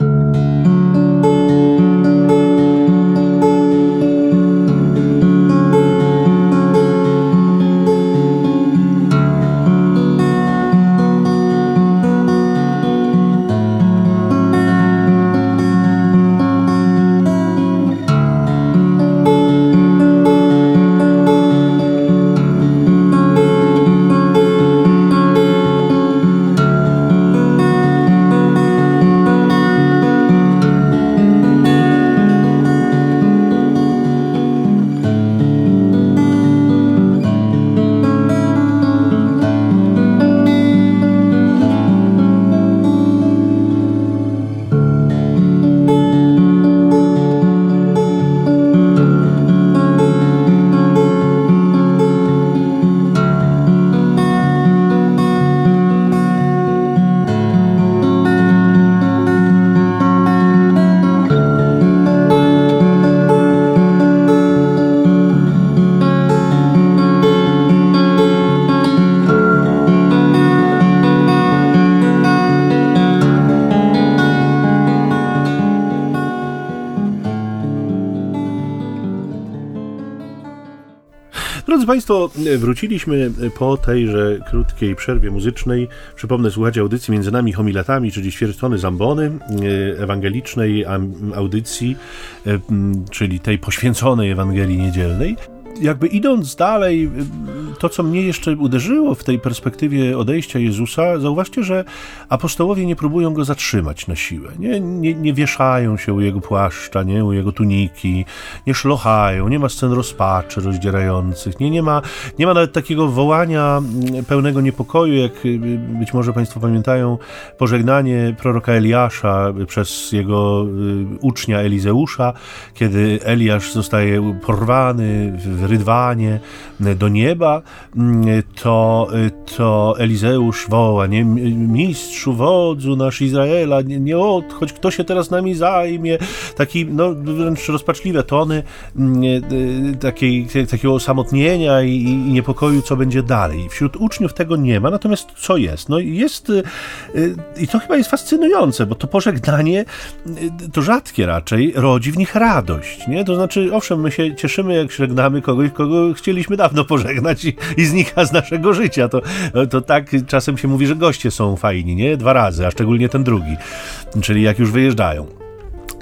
Państwa, wróciliśmy po tejże krótkiej przerwie muzycznej. Przypomnę, słuchajcie audycji między nami homiletami, czyli ćwierćtony Zambony, e, ewangelicznej audycji, e, czyli tej poświęconej Ewangelii Niedzielnej jakby idąc dalej, to co mnie jeszcze uderzyło w tej perspektywie odejścia Jezusa, zauważcie, że apostołowie nie próbują go zatrzymać na siłę. Nie, nie, nie wieszają się u jego płaszcza, nie, u jego tuniki, nie szlochają, nie ma scen rozpaczy rozdzierających, nie, nie, ma, nie ma nawet takiego wołania pełnego niepokoju, jak być może Państwo pamiętają pożegnanie proroka Eliasza przez jego y, ucznia Elizeusza, kiedy Eliasz zostaje porwany w rydwanie do nieba, to, to Elizeusz woła, nie, mistrzu, wodzu nasz Izraela, nie, nie odchodź, kto się teraz nami zajmie, taki, no, wręcz rozpaczliwe tony takiej, takiego osamotnienia i, i niepokoju, co będzie dalej. Wśród uczniów tego nie ma, natomiast co jest? No jest, i to chyba jest fascynujące, bo to pożegnanie, to rzadkie raczej, rodzi w nich radość, nie? To znaczy, owszem, my się cieszymy, jak żegnamy kogoś, kogoś, kogo chcieliśmy dawno pożegnać i, i znika z naszego życia. To, to tak czasem się mówi, że goście są fajni, nie? Dwa razy, a szczególnie ten drugi, czyli jak już wyjeżdżają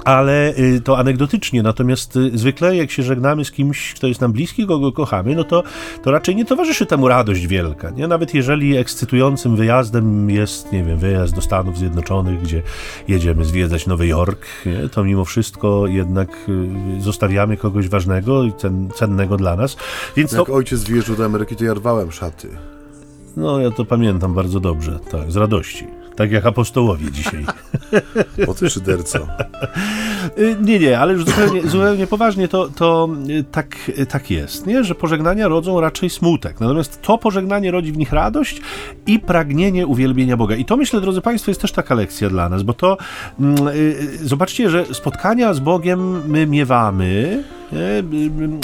ale y, to anegdotycznie. Natomiast y, zwykle, jak się żegnamy z kimś, kto jest nam bliski, kogo kochamy, no to, to raczej nie towarzyszy temu radość wielka. Nie? Nawet jeżeli ekscytującym wyjazdem jest, nie wiem, wyjazd do Stanów Zjednoczonych, gdzie jedziemy zwiedzać Nowy Jork, nie? to mimo wszystko jednak y, zostawiamy kogoś ważnego i cen, cennego dla nas. Więc jak to... ojciec wyjeżdżał do Ameryki, to ja rwałem szaty. No, ja to pamiętam bardzo dobrze, tak, z radości. Tak jak apostołowie dzisiaj. O ty szyderco. Y, nie, nie, ale już zupełnie, zupełnie poważnie to, to y, tak, tak jest, nie? że pożegnania rodzą raczej smutek. Natomiast to pożegnanie rodzi w nich radość i pragnienie uwielbienia Boga. I to myślę, drodzy Państwo, jest też taka lekcja dla nas, bo to mm, y, zobaczcie, że spotkania z Bogiem my miewamy,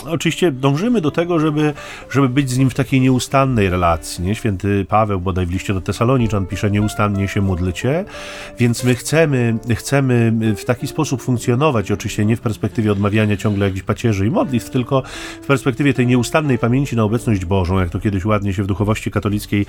Oczywiście dążymy do tego, żeby, żeby być z nim w takiej nieustannej relacji. Nie? Święty Paweł bodaj w liście do Tesaloniczan pisze nieustannie się módlcie, więc my chcemy, chcemy w taki sposób funkcjonować, oczywiście nie w perspektywie odmawiania ciągle jakichś pacierzy i modlitw, tylko w perspektywie tej nieustannej pamięci na obecność Bożą, jak to kiedyś ładnie się w duchowości katolickiej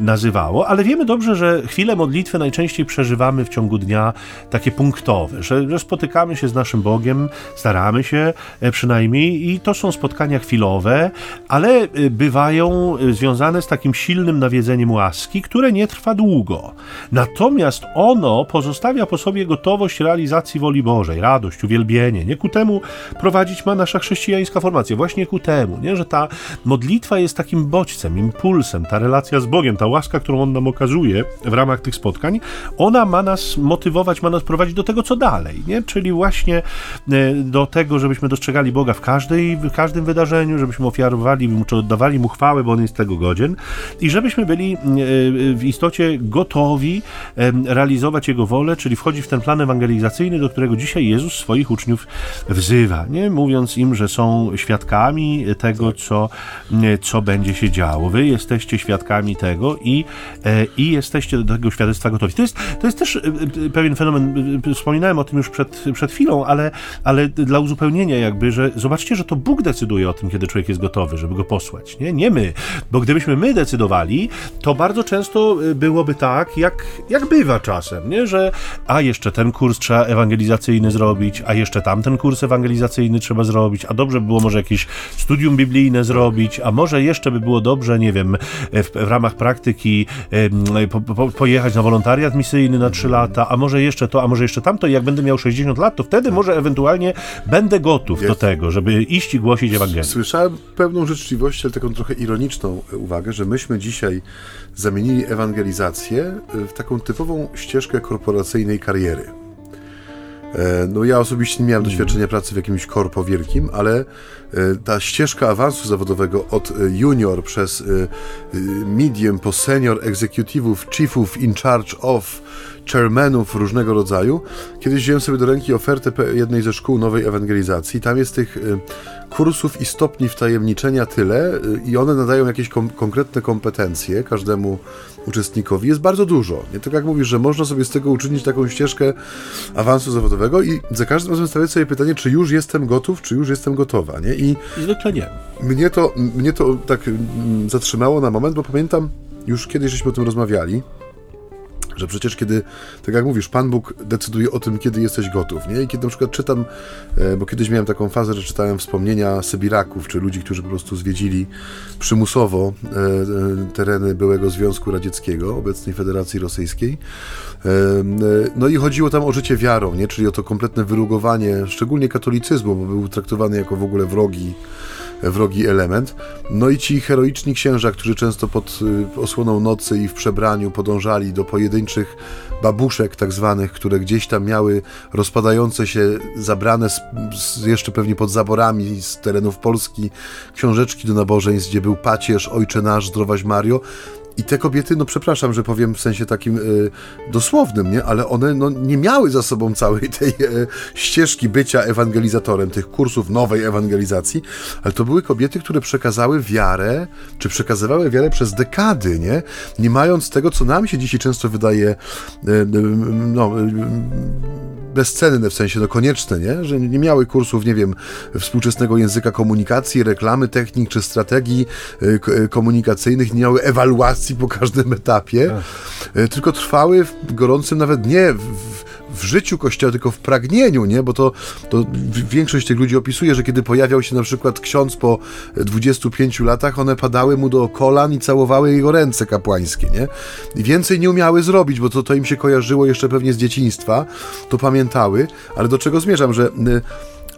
nazywało, ale wiemy dobrze, że chwile modlitwy najczęściej przeżywamy w ciągu dnia takie punktowe, że, że spotykamy się z naszym Bogiem, staramy się, E, przynajmniej, i to są spotkania chwilowe, ale e, bywają e, związane z takim silnym nawiedzeniem łaski, które nie trwa długo. Natomiast ono pozostawia po sobie gotowość realizacji woli Bożej, radość, uwielbienie. Nie ku temu prowadzić ma nasza chrześcijańska formacja, właśnie ku temu, nie? że ta modlitwa jest takim bodźcem, impulsem, ta relacja z Bogiem, ta łaska, którą On nam okazuje w ramach tych spotkań, ona ma nas motywować, ma nas prowadzić do tego, co dalej, nie? czyli właśnie do tego, żebyśmy żebyśmy dostrzegali Boga w, każdej, w każdym wydarzeniu, żebyśmy ofiarowali Mu, czy oddawali Mu chwałę, bo On jest tego godzien i żebyśmy byli e, w istocie gotowi realizować Jego wolę, czyli wchodzić w ten plan ewangelizacyjny, do którego dzisiaj Jezus swoich uczniów wzywa, nie? mówiąc im, że są świadkami tego, co, co będzie się działo. Wy jesteście świadkami tego i, e, i jesteście do tego świadectwa gotowi. To jest, to jest też e, pewien fenomen, wspominałem o tym już przed, przed chwilą, ale, ale dla uzupełnienia jakby, że zobaczcie, że to Bóg decyduje o tym, kiedy człowiek jest gotowy, żeby go posłać, nie? Nie my, bo gdybyśmy my decydowali, to bardzo często y, byłoby tak, jak, jak bywa czasem, nie? Że a jeszcze ten kurs trzeba ewangelizacyjny zrobić, a jeszcze tamten kurs ewangelizacyjny trzeba zrobić, a dobrze by było może jakieś studium biblijne zrobić, a może jeszcze by było dobrze, nie wiem, w, w ramach praktyki po, po, pojechać na wolontariat misyjny na 3 lata, a może jeszcze to, a może jeszcze tamto i jak będę miał 60 lat, to wtedy może ewentualnie będę gotów gotów jest. do tego, żeby iść i głosić Ewangelię. Słyszałem pewną życzliwość, ale taką trochę ironiczną uwagę, że myśmy dzisiaj zamienili ewangelizację w taką typową ścieżkę korporacyjnej kariery. E, no ja osobiście nie miałem doświadczenia pracy w jakimś korpo wielkim, ale e, ta ścieżka awansu zawodowego od e, junior przez medium po senior executive'ów, chiefów in charge of, chairmanów różnego rodzaju. Kiedyś wziąłem sobie do ręki ofertę jednej ze szkół nowej ewangelizacji. Tam jest tych kursów i stopni wtajemniczenia tyle y, i one nadają jakieś kom konkretne kompetencje każdemu uczestnikowi, jest bardzo dużo. Nie tak jak mówisz, że można sobie z tego uczynić taką ścieżkę awansu zawodowego i za każdym razem stawiać sobie pytanie, czy już jestem gotów, czy już jestem gotowa, nie? I, zwykle nie. Mnie to, mnie to tak zatrzymało na moment, bo pamiętam, już kiedyś żeśmy o tym rozmawiali, że przecież kiedy, tak jak mówisz, Pan Bóg decyduje o tym, kiedy jesteś gotów, nie? I kiedy na przykład czytam, e, bo kiedyś miałem taką fazę, że czytałem wspomnienia Sybiraków, czy ludzi, którzy po prostu zwiedzili przymusowo e, e, tereny byłego Związku Radzieckiego, obecnej Federacji Rosyjskiej. No i chodziło tam o życie wiarą, nie? Czyli o to kompletne wyrugowanie, szczególnie katolicyzmu, bo był traktowany jako w ogóle wrogi wrogi element. No i ci heroiczni księża, którzy często pod y, osłoną nocy i w przebraniu podążali do pojedynczych babuszek tak zwanych, które gdzieś tam miały rozpadające się, zabrane z, z jeszcze pewnie pod zaborami z terenów Polski książeczki do nabożeństw, gdzie był pacierz, Ojcze Nasz, Zdrowaś Mario, i te kobiety, no przepraszam, że powiem w sensie takim y, dosłownym, nie? ale one no, nie miały za sobą całej tej y, ścieżki bycia ewangelizatorem, tych kursów nowej ewangelizacji, ale to były kobiety, które przekazały wiarę, czy przekazywały wiarę przez dekady, nie? Nie mając tego, co nam się dzisiaj często wydaje y, no, bezcenne, w sensie no konieczne, nie? Że nie miały kursów, nie wiem, współczesnego języka komunikacji, reklamy, technik czy strategii komunikacyjnych, nie miały ewaluacji po każdym etapie, e, tylko trwały w gorącym nawet nie w, w życiu Kościoła, tylko w pragnieniu, nie? Bo to, to większość tych ludzi opisuje, że kiedy pojawiał się na przykład ksiądz po 25 latach, one padały mu do kolan i całowały jego ręce kapłańskie, nie? I więcej nie umiały zrobić, bo to, to im się kojarzyło jeszcze pewnie z dzieciństwa, to pamiętały, ale do czego zmierzam, że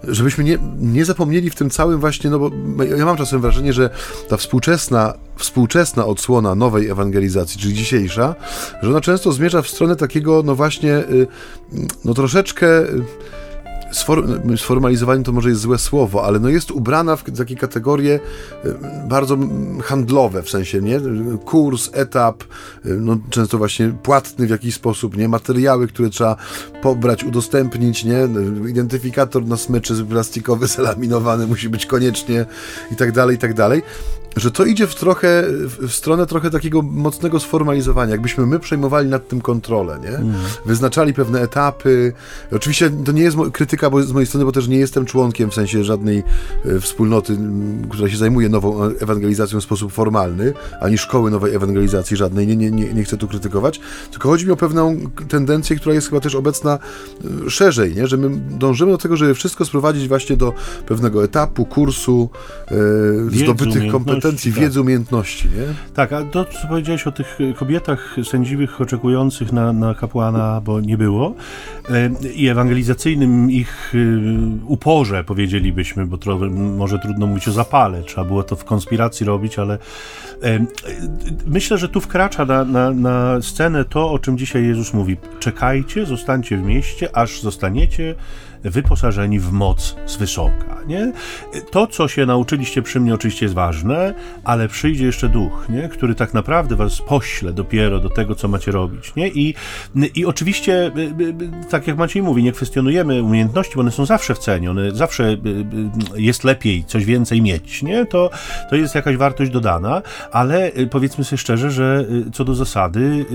żebyśmy nie, nie zapomnieli w tym całym właśnie, no bo ja mam czasem wrażenie, że ta współczesna, współczesna odsłona nowej ewangelizacji, czyli dzisiejsza, że ona często zmierza w stronę takiego, no właśnie, y, no troszeczkę y, sformalizowanie to może jest złe słowo, ale no jest ubrana w takie kategorie e, bardzo handlowe, w sensie, nie? Kurs, etap, e, no często właśnie płatny w jakiś sposób, nie? Materiały, które trzeba pobrać, udostępnić, nie? Identyfikator na smyczy plastikowy, zelaminowany musi być koniecznie i tak dalej, i tak dalej że to idzie w trochę w stronę trochę takiego mocnego sformalizowania, jakbyśmy my przejmowali nad tym kontrolę, nie? Mm. Wyznaczali pewne etapy. Oczywiście to nie jest krytyka bo z mojej strony, bo też nie jestem członkiem w sensie żadnej e, wspólnoty, która się zajmuje nową ewangelizacją w sposób formalny, ani szkoły nowej ewangelizacji żadnej, nie, nie, nie, nie chcę tu krytykować, tylko chodzi mi o pewną tendencję, która jest chyba też obecna e, szerzej, nie? że my dążymy do tego, żeby wszystko sprowadzić właśnie do pewnego etapu, kursu, e, zdobytych kompetencji kompetencji, tak. wiedzy, umiejętności, nie? Tak, a to, co powiedziałeś o tych kobietach sędziwych oczekujących na, na kapłana, bo nie było, e, i ewangelizacyjnym ich e, uporze, powiedzielibyśmy, bo trochę, może trudno mówić o zapale, trzeba było to w konspiracji robić, ale e, myślę, że tu wkracza na, na, na scenę to, o czym dzisiaj Jezus mówi. Czekajcie, zostańcie w mieście, aż zostaniecie wyposażeni w moc z wysoka. Nie? To, co się nauczyliście przy mnie, oczywiście jest ważne, ale przyjdzie jeszcze duch, nie? który tak naprawdę was pośle dopiero do tego, co macie robić. Nie? I, I oczywiście, y, y, y, tak jak Maciej mówi, nie kwestionujemy umiejętności, bo one są zawsze w cenie, one zawsze jest lepiej coś więcej mieć. Nie? To, to jest jakaś wartość dodana, ale powiedzmy sobie szczerze, że co do zasady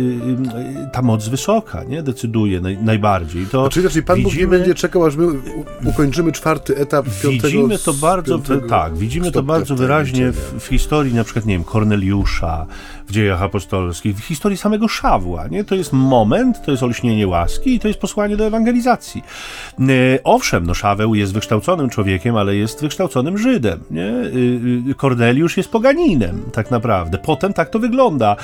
ta moc wysoka nie? decyduje naj, najbardziej. To znaczy, znaczy Pan widzimy... Bóg nie będzie czekał, aż my ukończymy czwarty etap piątego Widzimy to bardzo, tak, widzimy to bardzo wyraźnie w, w, historii na przykład, nie wiem, Korneliusza, w dziejach apostolskich, w historii samego Szawła, nie? To jest moment, to jest olśnienie łaski i to jest posłanie do ewangelizacji. E, owszem, no Szaweł jest wykształconym człowiekiem, ale jest wykształconym Żydem, nie? E, e, Korneliusz jest poganinem, tak naprawdę. Potem tak to wygląda.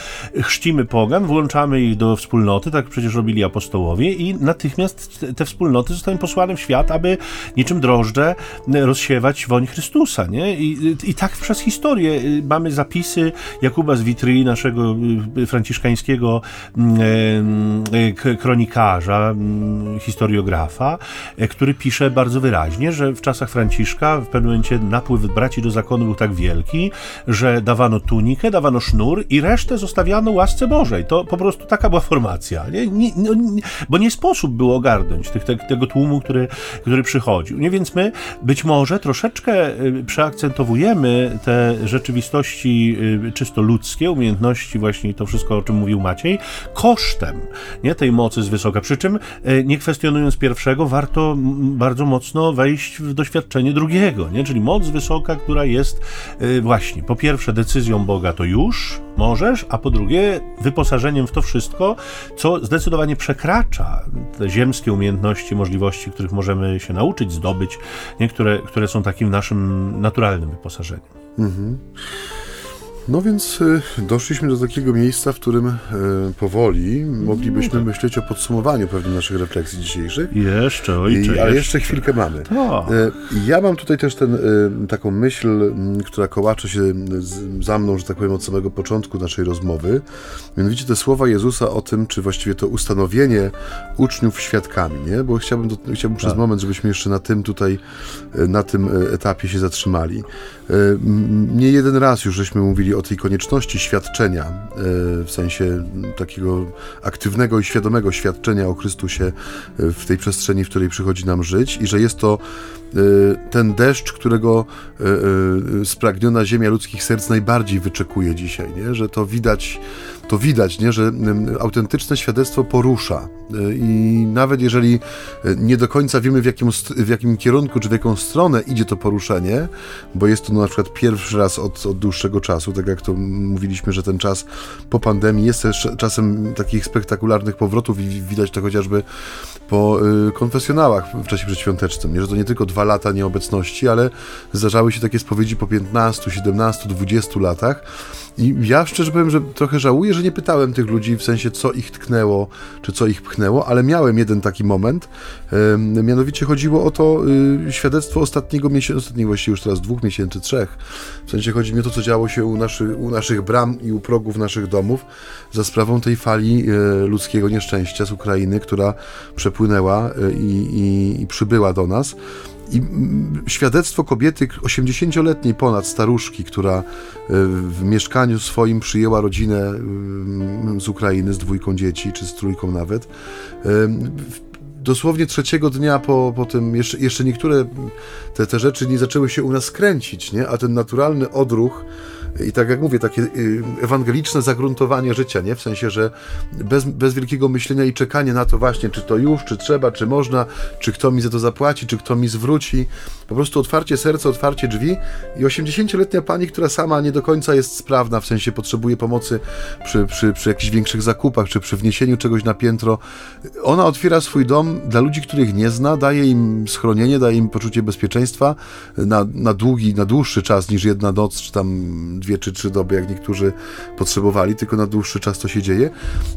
Chrzcimy pogan, włączamy ich do wspólnoty, tak przecież robili apostołowie i natychmiast te wspólnoty zostają posłane w świat, aby niczym drożdże rozsiewać woń Chrystusa, nie? I, i tak przez historię mamy zapisy Jakuba z Witry, naszego franciszkańskiego kronikarza, historiografa, który pisze bardzo wyraźnie, że w czasach Franciszka w pewnym momencie napływ braci do zakonu był tak wielki, że dawano tunikę, dawano sznur i resztę zostawiano łasce Bożej. To po prostu taka była formacja, nie? Nie, no, nie, bo nie sposób było ogarnąć tych, te, tego tłumu, który, który przychodził. Nie, więc my być może troszeczkę przeakcentowujemy te rzeczywistości czysto ludzkie, umiejętności, właśnie to wszystko, o czym mówił Maciej, kosztem nie, tej mocy z wysoka. Przy czym, nie kwestionując pierwszego, warto bardzo mocno wejść w doświadczenie drugiego, nie? czyli moc wysoka, która jest właśnie po pierwsze decyzją Boga to już możesz, a po drugie wyposażeniem w to wszystko, co zdecydowanie przekracza te ziemskie umiejętności, możliwości, których możemy się nauczyć, zdobyć, niektóre, które są takim naszym naturalnym wyposażeniem. Mhm. No więc y, doszliśmy do takiego miejsca, w którym y, powoli moglibyśmy tak. myśleć o podsumowaniu pewnych naszych refleksji dzisiejszych. Jeszcze, ojcze, I, Ale jeszcze chwilkę mamy. To. Y, ja mam tutaj też ten, taką myśl, która kołacze się za mną, że tak powiem, od samego początku naszej rozmowy. Mianowicie te słowa Jezusa o tym, czy właściwie to ustanowienie uczniów świadkami, nie? Bo chciałbym, do, chciałbym przez tak. moment, żebyśmy jeszcze na tym tutaj, na tym etapie się zatrzymali. Nie jeden raz już żeśmy mówili o tej konieczności świadczenia, e, w sensie takiego aktywnego i świadomego świadczenia o Chrystusie e, w tej przestrzeni, w której przychodzi nam żyć, i że jest to e, ten deszcz, którego spragniona ziemia ludzkich serc najbardziej wyczekuje dzisiaj, nie? że to widać to widać, nie, że autentyczne świadectwo porusza. Y, I nawet jeżeli y, nie do końca wiemy, w jakim, w jakim kierunku czy w jaką stronę idzie to poruszenie, bo jest to no, na przykład pierwszy raz od, od dłuższego czasu, tak jak to mówiliśmy, że ten czas po pandemii jest też czasem takich spektakularnych powrotów i widać to chociażby po y, konfesjonałach w czasie przedświątecznym. Nie, że to nie tylko dwa lata nieobecności, ale zdarzały się takie spowiedzi po 15, 17, 20 latach. I ja szczerze powiem, że trochę żałuję, że nie pytałem tych ludzi w sensie, co ich tknęło, czy co ich pchnęło, ale miałem jeden taki moment. Mianowicie chodziło o to y, świadectwo ostatniego miesiąca, ostatniego właściwie już teraz dwóch miesięcy, trzech. W sensie chodzi mi o to, co działo się u, naszy, u naszych bram i u progów naszych domów za sprawą tej fali y, ludzkiego nieszczęścia z Ukrainy, która przepłynęła i, i, i przybyła do nas. I świadectwo kobiety 80-letniej ponad staruszki, która e, w mieszkaniu swoim przyjęła rodzinę z Ukrainy z dwójką dzieci, czy z trójką nawet. Dosłownie trzeciego dnia po, po tym, jeszcze, jeszcze niektóre te, te rzeczy nie zaczęły się u nas kręcić, nie? a ten naturalny odruch i tak jak mówię, takie y, ewangeliczne zagruntowanie życia, nie? W sensie, że bez, bez wielkiego myślenia i czekania na to właśnie, czy to już, czy trzeba, czy można, czy kto mi za to zapłaci, czy kto mi zwróci. Po prostu otwarcie serca, otwarcie drzwi i 80-letnia pani, która sama nie do końca jest sprawna, w sensie potrzebuje pomocy przy, przy, przy jakichś większych zakupach, czy przy wniesieniu czegoś na piętro, ona otwiera swój dom dla ludzi, których nie zna, daje im schronienie, daje im poczucie bezpieczeństwa na, na długi, na dłuższy czas niż jedna noc, czy tam dwie czy trzy doby, jak niektórzy potrzebowali, tylko na dłuższy czas to się dzieje.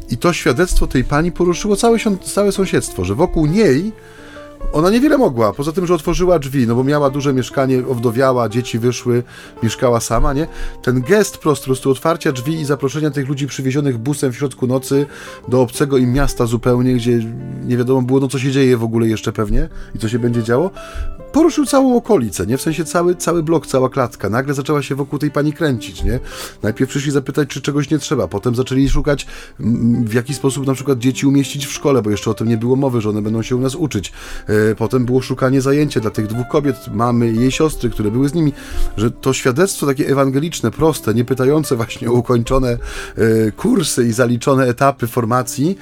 I to świadectwo tej pani poruszyło całe, całe sąsiedztwo, że wokół niej ona niewiele mogła, poza tym, że otworzyła drzwi, no bo miała duże mieszkanie, owdowiała, dzieci wyszły, mieszkała sama, nie? Ten gest po prostu otwarcia drzwi i zaproszenia tych ludzi przywiezionych busem w środku nocy do obcego im miasta zupełnie, gdzie nie wiadomo było, no co się dzieje w ogóle jeszcze pewnie i co się będzie działo, poruszył całą okolicę, nie? W sensie cały, cały blok, cała klatka. Nagle zaczęła się wokół tej pani kręcić, nie? Najpierw przyszli zapytać, czy czegoś nie trzeba, potem zaczęli szukać, w jaki sposób na przykład dzieci umieścić w szkole, bo jeszcze o tym nie było mowy, że one będą się u nas uczyć. E, potem było szukanie zajęcia dla tych dwóch kobiet, mamy i jej siostry, które były z nimi, że to świadectwo takie ewangeliczne, proste, nie pytające właśnie o ukończone e, kursy i zaliczone etapy formacji,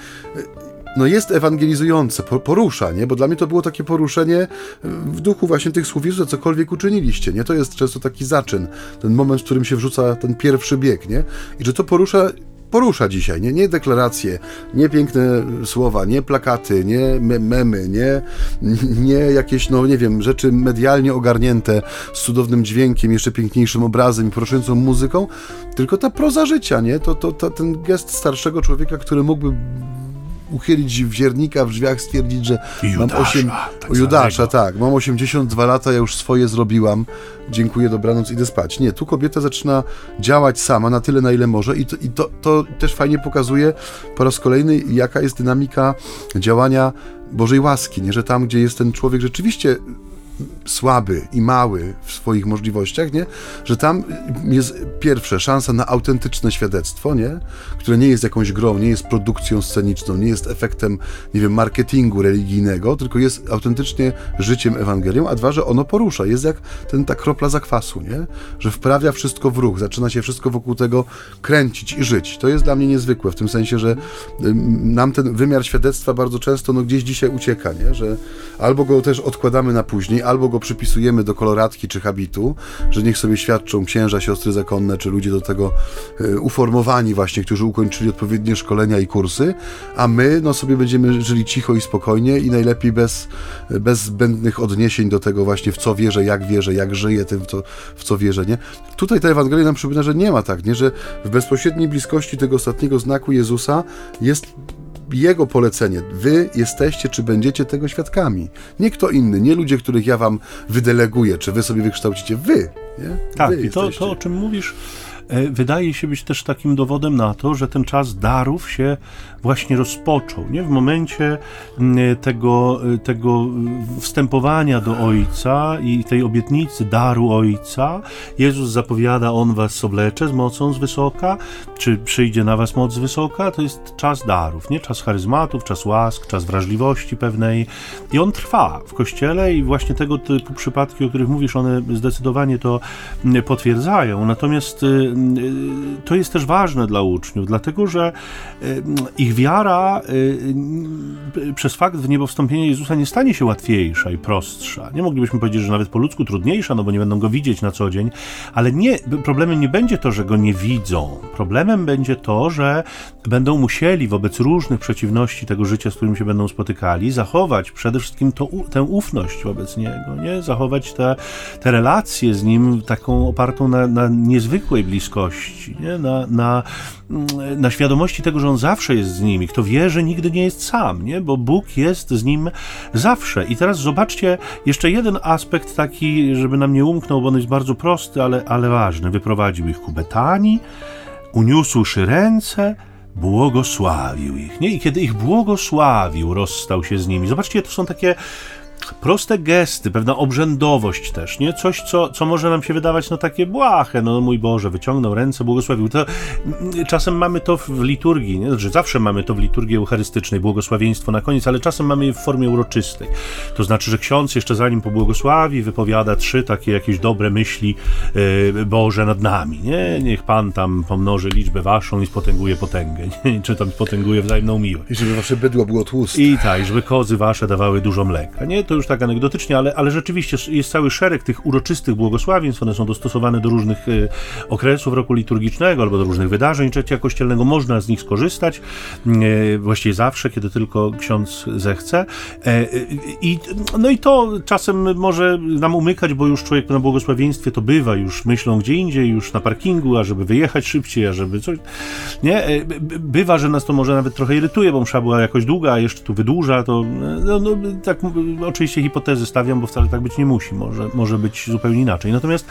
no jest ewangelizujące, porusza, nie? Bo dla mnie to było takie poruszenie w duchu właśnie tych słów że cokolwiek uczyniliście, nie? To jest często taki zaczyn, ten moment, w którym się wrzuca ten pierwszy bieg, nie? I że to porusza porusza dzisiaj, nie? Nie deklaracje, nie piękne słowa, nie plakaty, nie memy, nie, nie jakieś, no nie wiem, rzeczy medialnie ogarnięte z cudownym dźwiękiem, jeszcze piękniejszym obrazem i poruszającą muzyką, tylko ta proza życia, nie? To, to, to ten gest starszego człowieka, który mógłby uchylić wziernika w drzwiach, stwierdzić, że Judasza, mam 8... Tak Judasza, tak. Mam 82 lata, ja już swoje zrobiłam. Dziękuję, dobranoc, idę spać. Nie, tu kobieta zaczyna działać sama na tyle, na ile może i to, i to, to też fajnie pokazuje po raz kolejny, jaka jest dynamika działania Bożej łaski, nie? Że tam, gdzie jest ten człowiek rzeczywiście słaby i mały w swoich możliwościach, nie? Że tam jest pierwsze szansa na autentyczne świadectwo, nie? Które nie jest jakąś grą, nie jest produkcją sceniczną, nie jest efektem, nie wiem, marketingu religijnego, tylko jest autentycznie życiem Ewangelią, a dwa, że ono porusza, jest jak ten, ta kropla zakwasu, nie? Że wprawia wszystko w ruch, zaczyna się wszystko wokół tego kręcić i żyć. To jest dla mnie niezwykłe, w tym sensie, że nam ten wymiar świadectwa bardzo często no, gdzieś dzisiaj ucieka, nie? Że albo go też odkładamy na później, albo go przypisujemy do koloratki czy habitu, że niech sobie świadczą księża, siostry zakonne, czy ludzie do tego e, uformowani właśnie, którzy ukończyli odpowiednie szkolenia i kursy, a my no, sobie będziemy żyli cicho i spokojnie i najlepiej bez, bez zbędnych odniesień do tego właśnie, w co wierzę, jak wierzę, jak żyję tym, w co, w co wierzę, nie? Tutaj ta Ewangelia nam przypomina, że nie ma tak, nie? Że w bezpośredniej bliskości tego ostatniego znaku Jezusa jest jego polecenie. Wy jesteście, czy będziecie tego świadkami. Nie kto inny, nie ludzie, których ja wam wydeleguję, czy wy sobie wykształcicie. Wy. Nie? Tak, wy i to, to, o czym mówisz, wydaje się być też takim dowodem na to, że ten czas darów się właśnie rozpoczął. Nie? W momencie mm, tego, tego wstępowania do Ojca i tej obietnicy daru Ojca, Jezus zapowiada, On was oblecze z mocą z wysoka, czy przyjdzie na was moc z wysoka, to jest czas darów, nie? czas charyzmatów, czas łask, czas wrażliwości pewnej i on trwa w Kościele i właśnie tego typu przypadki, o których mówisz, one zdecydowanie to mm, potwierdzają. Natomiast to jest też ważne dla uczniów, dlatego że y, ich wiara y, przez fakt w niebo wstąpienia Jezusa nie stanie się łatwiejsza i prostsza. Nie moglibyśmy powiedzieć, że nawet po ludzku trudniejsza, no bo nie będą go widzieć na co dzień, ale nie, problemem nie będzie to, że go nie widzą. Problemem będzie to, że będą musieli wobec różnych przeciwności tego życia, z którym się będą spotykali, zachować przede wszystkim to, tę ufność wobec niego, nie? Zachować te, te relacje z nim taką opartą na, na niezwykłej bliskości, nie? Na, na, na świadomości tego, że on zawsze jest z nimi. Kto wierzy, nigdy nie jest sam, nie? bo Bóg jest z nim zawsze. I teraz zobaczcie jeszcze jeden aspekt taki, żeby nam nie umknął, bo on jest bardzo prosty, ale, ale ważny. Wyprowadził ich ku Betanii, uniósłszy ręce, błogosławił ich. Nie? I kiedy ich błogosławił, rozstał się z nimi. Zobaczcie, to są takie proste gesty, pewna obrzędowość też, nie? Coś, co, co może nam się wydawać, no takie błahe, no mój Boże, wyciągnął ręce, błogosławił. To, czasem mamy to w liturgii, nie? Znaczy zawsze mamy to w liturgii eucharystycznej, błogosławieństwo na koniec, ale czasem mamy je w formie uroczystej. To znaczy, że ksiądz jeszcze zanim pobłogosławi, wypowiada trzy takie jakieś dobre myśli yy, Boże nad nami, nie? Niech Pan tam pomnoży liczbę waszą i spotęguje potęgę, nie? Czy tam spotęguje wzajemną miłość. I żeby wasze bydło było tłuste. I tak, żeby kozy wasze dawały dużo mleka, nie? To już tak anegdotycznie, ale, ale rzeczywiście jest cały szereg tych uroczystych błogosławieństw, one są dostosowane do różnych y, okresów roku liturgicznego albo do różnych wydarzeń trzecia kościelnego, można z nich skorzystać, y, właściwie zawsze, kiedy tylko ksiądz zechce. E, I, no i to czasem może nam umykać, bo już człowiek na błogosławieństwie to bywa, już myślą gdzie indziej, już na parkingu, a żeby wyjechać szybciej, a żeby coś, nie? E, bywa, że nas to może nawet trochę irytuje, bo msza była jakoś długa, a jeszcze tu wydłuża, to no, no tak oczywiście hipotezy stawiam, bo wcale tak być nie musi, może, może być zupełnie inaczej. Natomiast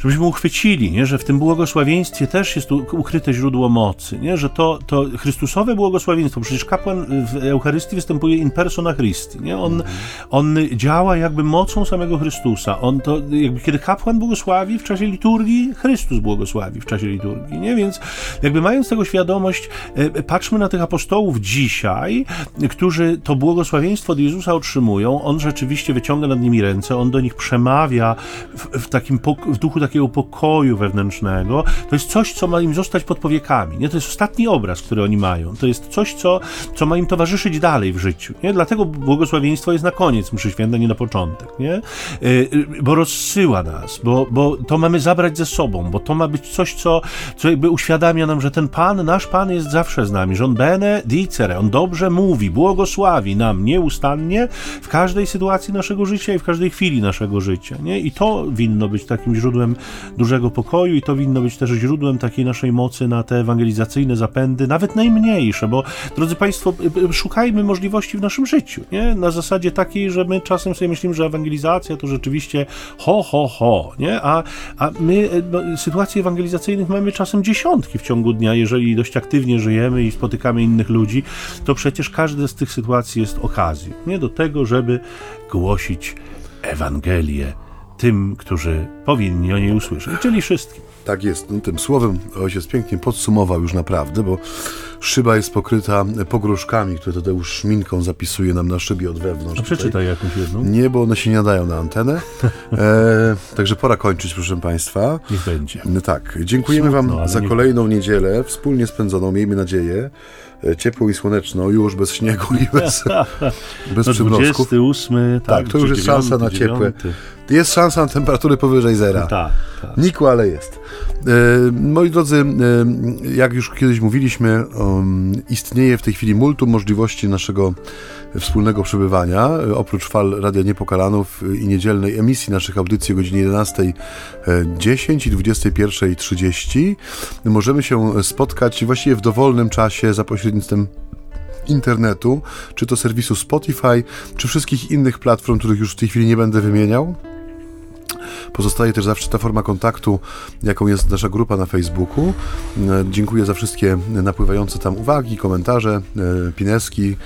żebyśmy uchwycili, nie? że w tym błogosławieństwie też jest ukryte źródło mocy, nie? że to, to Chrystusowe błogosławieństwo, przecież kapłan w Eucharystii występuje in persona Christi, nie? On, on działa jakby mocą samego Chrystusa. On to, jakby kiedy kapłan błogosławi w czasie liturgii, Chrystus błogosławi w czasie liturgii, nie? Więc jakby mając tego świadomość, e, patrzmy na tych apostołów dzisiaj, którzy to błogosławieństwo od Jezusa otrzymują, on rzeczywiście wyciąga nad nimi ręce, on do nich przemawia w, w takim, w duchu takiego takiego pokoju wewnętrznego, to jest coś, co ma im zostać pod powiekami. Nie? To jest ostatni obraz, który oni mają. To jest coś, co, co ma im towarzyszyć dalej w życiu. Nie? Dlatego błogosławieństwo jest na koniec mszy święta, nie na początek. Nie? Y, bo rozsyła nas, bo, bo to mamy zabrać ze sobą, bo to ma być coś, co, co jakby uświadamia nam, że ten Pan, nasz Pan jest zawsze z nami, że On bene dicere, On dobrze mówi, błogosławi nam nieustannie w każdej sytuacji naszego życia i w każdej chwili naszego życia. Nie? I to winno być takim źródłem dużego pokoju i to winno być też źródłem takiej naszej mocy na te ewangelizacyjne zapędy, nawet najmniejsze, bo drodzy Państwo, y, y, szukajmy możliwości w naszym życiu, nie? Na zasadzie takiej, że my czasem sobie myślimy, że ewangelizacja to rzeczywiście ho, ho, ho, nie? A, a my y, no, sytuacji ewangelizacyjnych mamy czasem dziesiątki w ciągu dnia, jeżeli dość aktywnie żyjemy i spotykamy innych ludzi, to przecież każda z tych sytuacji jest okazją, nie? Do tego, żeby głosić Ewangelię tym, którzy powinni o niej usłyszeć, czyli wszystkim. Tak jest. No, tym słowem ojciec pięknie podsumował już naprawdę, bo szyba jest pokryta pogróżkami, które Tadeusz szminką zapisuje nam na szybie od wewnątrz. A przeczytaj jakąś jedną. Nie, bo one się nie nadają na antenę. E, także pora kończyć, proszę Państwa. Niech będzie. No tak, dziękujemy Wam za nie- kolejną niedzielę, wspólnie spędzoną, miejmy nadzieję, e, ciepłą i słoneczną, już bez śniegu i bez, bez No przymrozków. 28, tak, Tak, to już jest szansa na ciepłe. Jest szansa na temperatury powyżej zera. Tak, tak. Nikł, ale jest. E, moi drodzy, e, jak już kiedyś mówiliśmy, um, istnieje w tej chwili multum możliwości naszego wspólnego przebywania. E, oprócz fal Radia Niepokalanów e, i niedzielnej emisji naszych audycji o godzinie 11.10 i 21.30 możemy się spotkać właściwie w dowolnym czasie za pośrednictwem internetu, czy to serwisu Spotify, czy wszystkich innych platform, których już w tej chwili nie będę wymieniał. Pozostaje też zawsze ta forma kontaktu, jaką jest nasza grupa na Facebooku. E, Dziękuję za wszystkie napływające tam uwagi, komentarze, e, pineski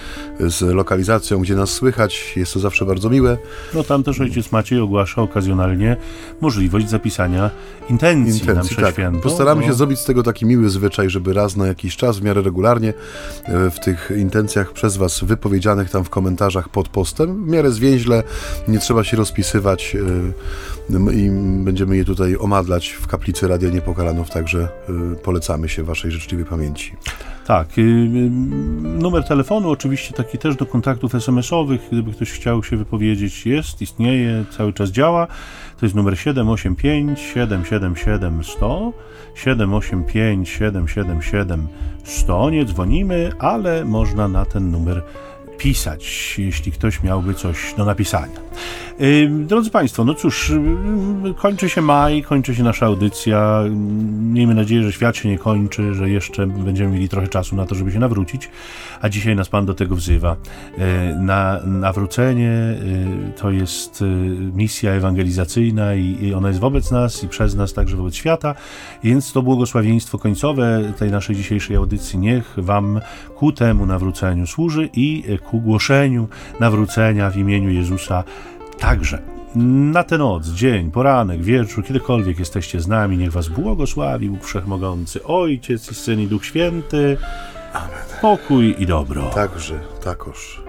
z lokalizacją, gdzie nas słychać. Jest to zawsze bardzo miłe. No tam też ojciec Maciej ogłasza okazjonalnie możliwość zapisania intencji, na Intencji, mszę tak. świętą. Postaramy no, się zrobić z tego taki miły zwyczaj, żeby raz na jakiś czas, w miarę regularnie, e, w tych intencjach przez Was wypowiedzianych tam w komentarzach pod postem, w miarę zwięźle, nie trzeba się rozpisywać i będziemy je tutaj omadlać w kaplicy Radia Niepokalanów, także e, polecamy się Waszej życzliwej pamięci. Tak. y, y, Numer telefonu oczywiście taki też do kontaktów SMS-owych, gdyby ktoś chciał się wypowiedzieć, jest, istnieje, cały czas działa. To jest numer 785 777 100 785 777 100. Nie dzwonimy, ale można na ten numer pisać, jeśli ktoś miałby coś do napisania. Drodzy Państwo, no cóż, kończy się maj, kończy się nasza audycja. Miejmy nadzieję, że świat się nie kończy, że jeszcze będziemy mieli trochę czasu na to, żeby się nawrócić, a dzisiaj nas Pan do tego wzywa. Na nawrócenie to jest yy, misja ewangelizacyjna i ona jest wobec nas i przez nas, także wobec świata, więc to błogosławieństwo końcowe tej naszej dzisiejszej audycji niech Wam ku temu nawróceniu służy i ku głoszeniu nawrócenia w imieniu Jezusa także. Na tę noc, dzień, poranek, wieczór, kiedykolwiek jesteście z nami, niech Was błogosławi Bóg Wszechmogący, Ojciec i Syn i Duch Święty. Amen. Pokój i dobro. Także, takoż.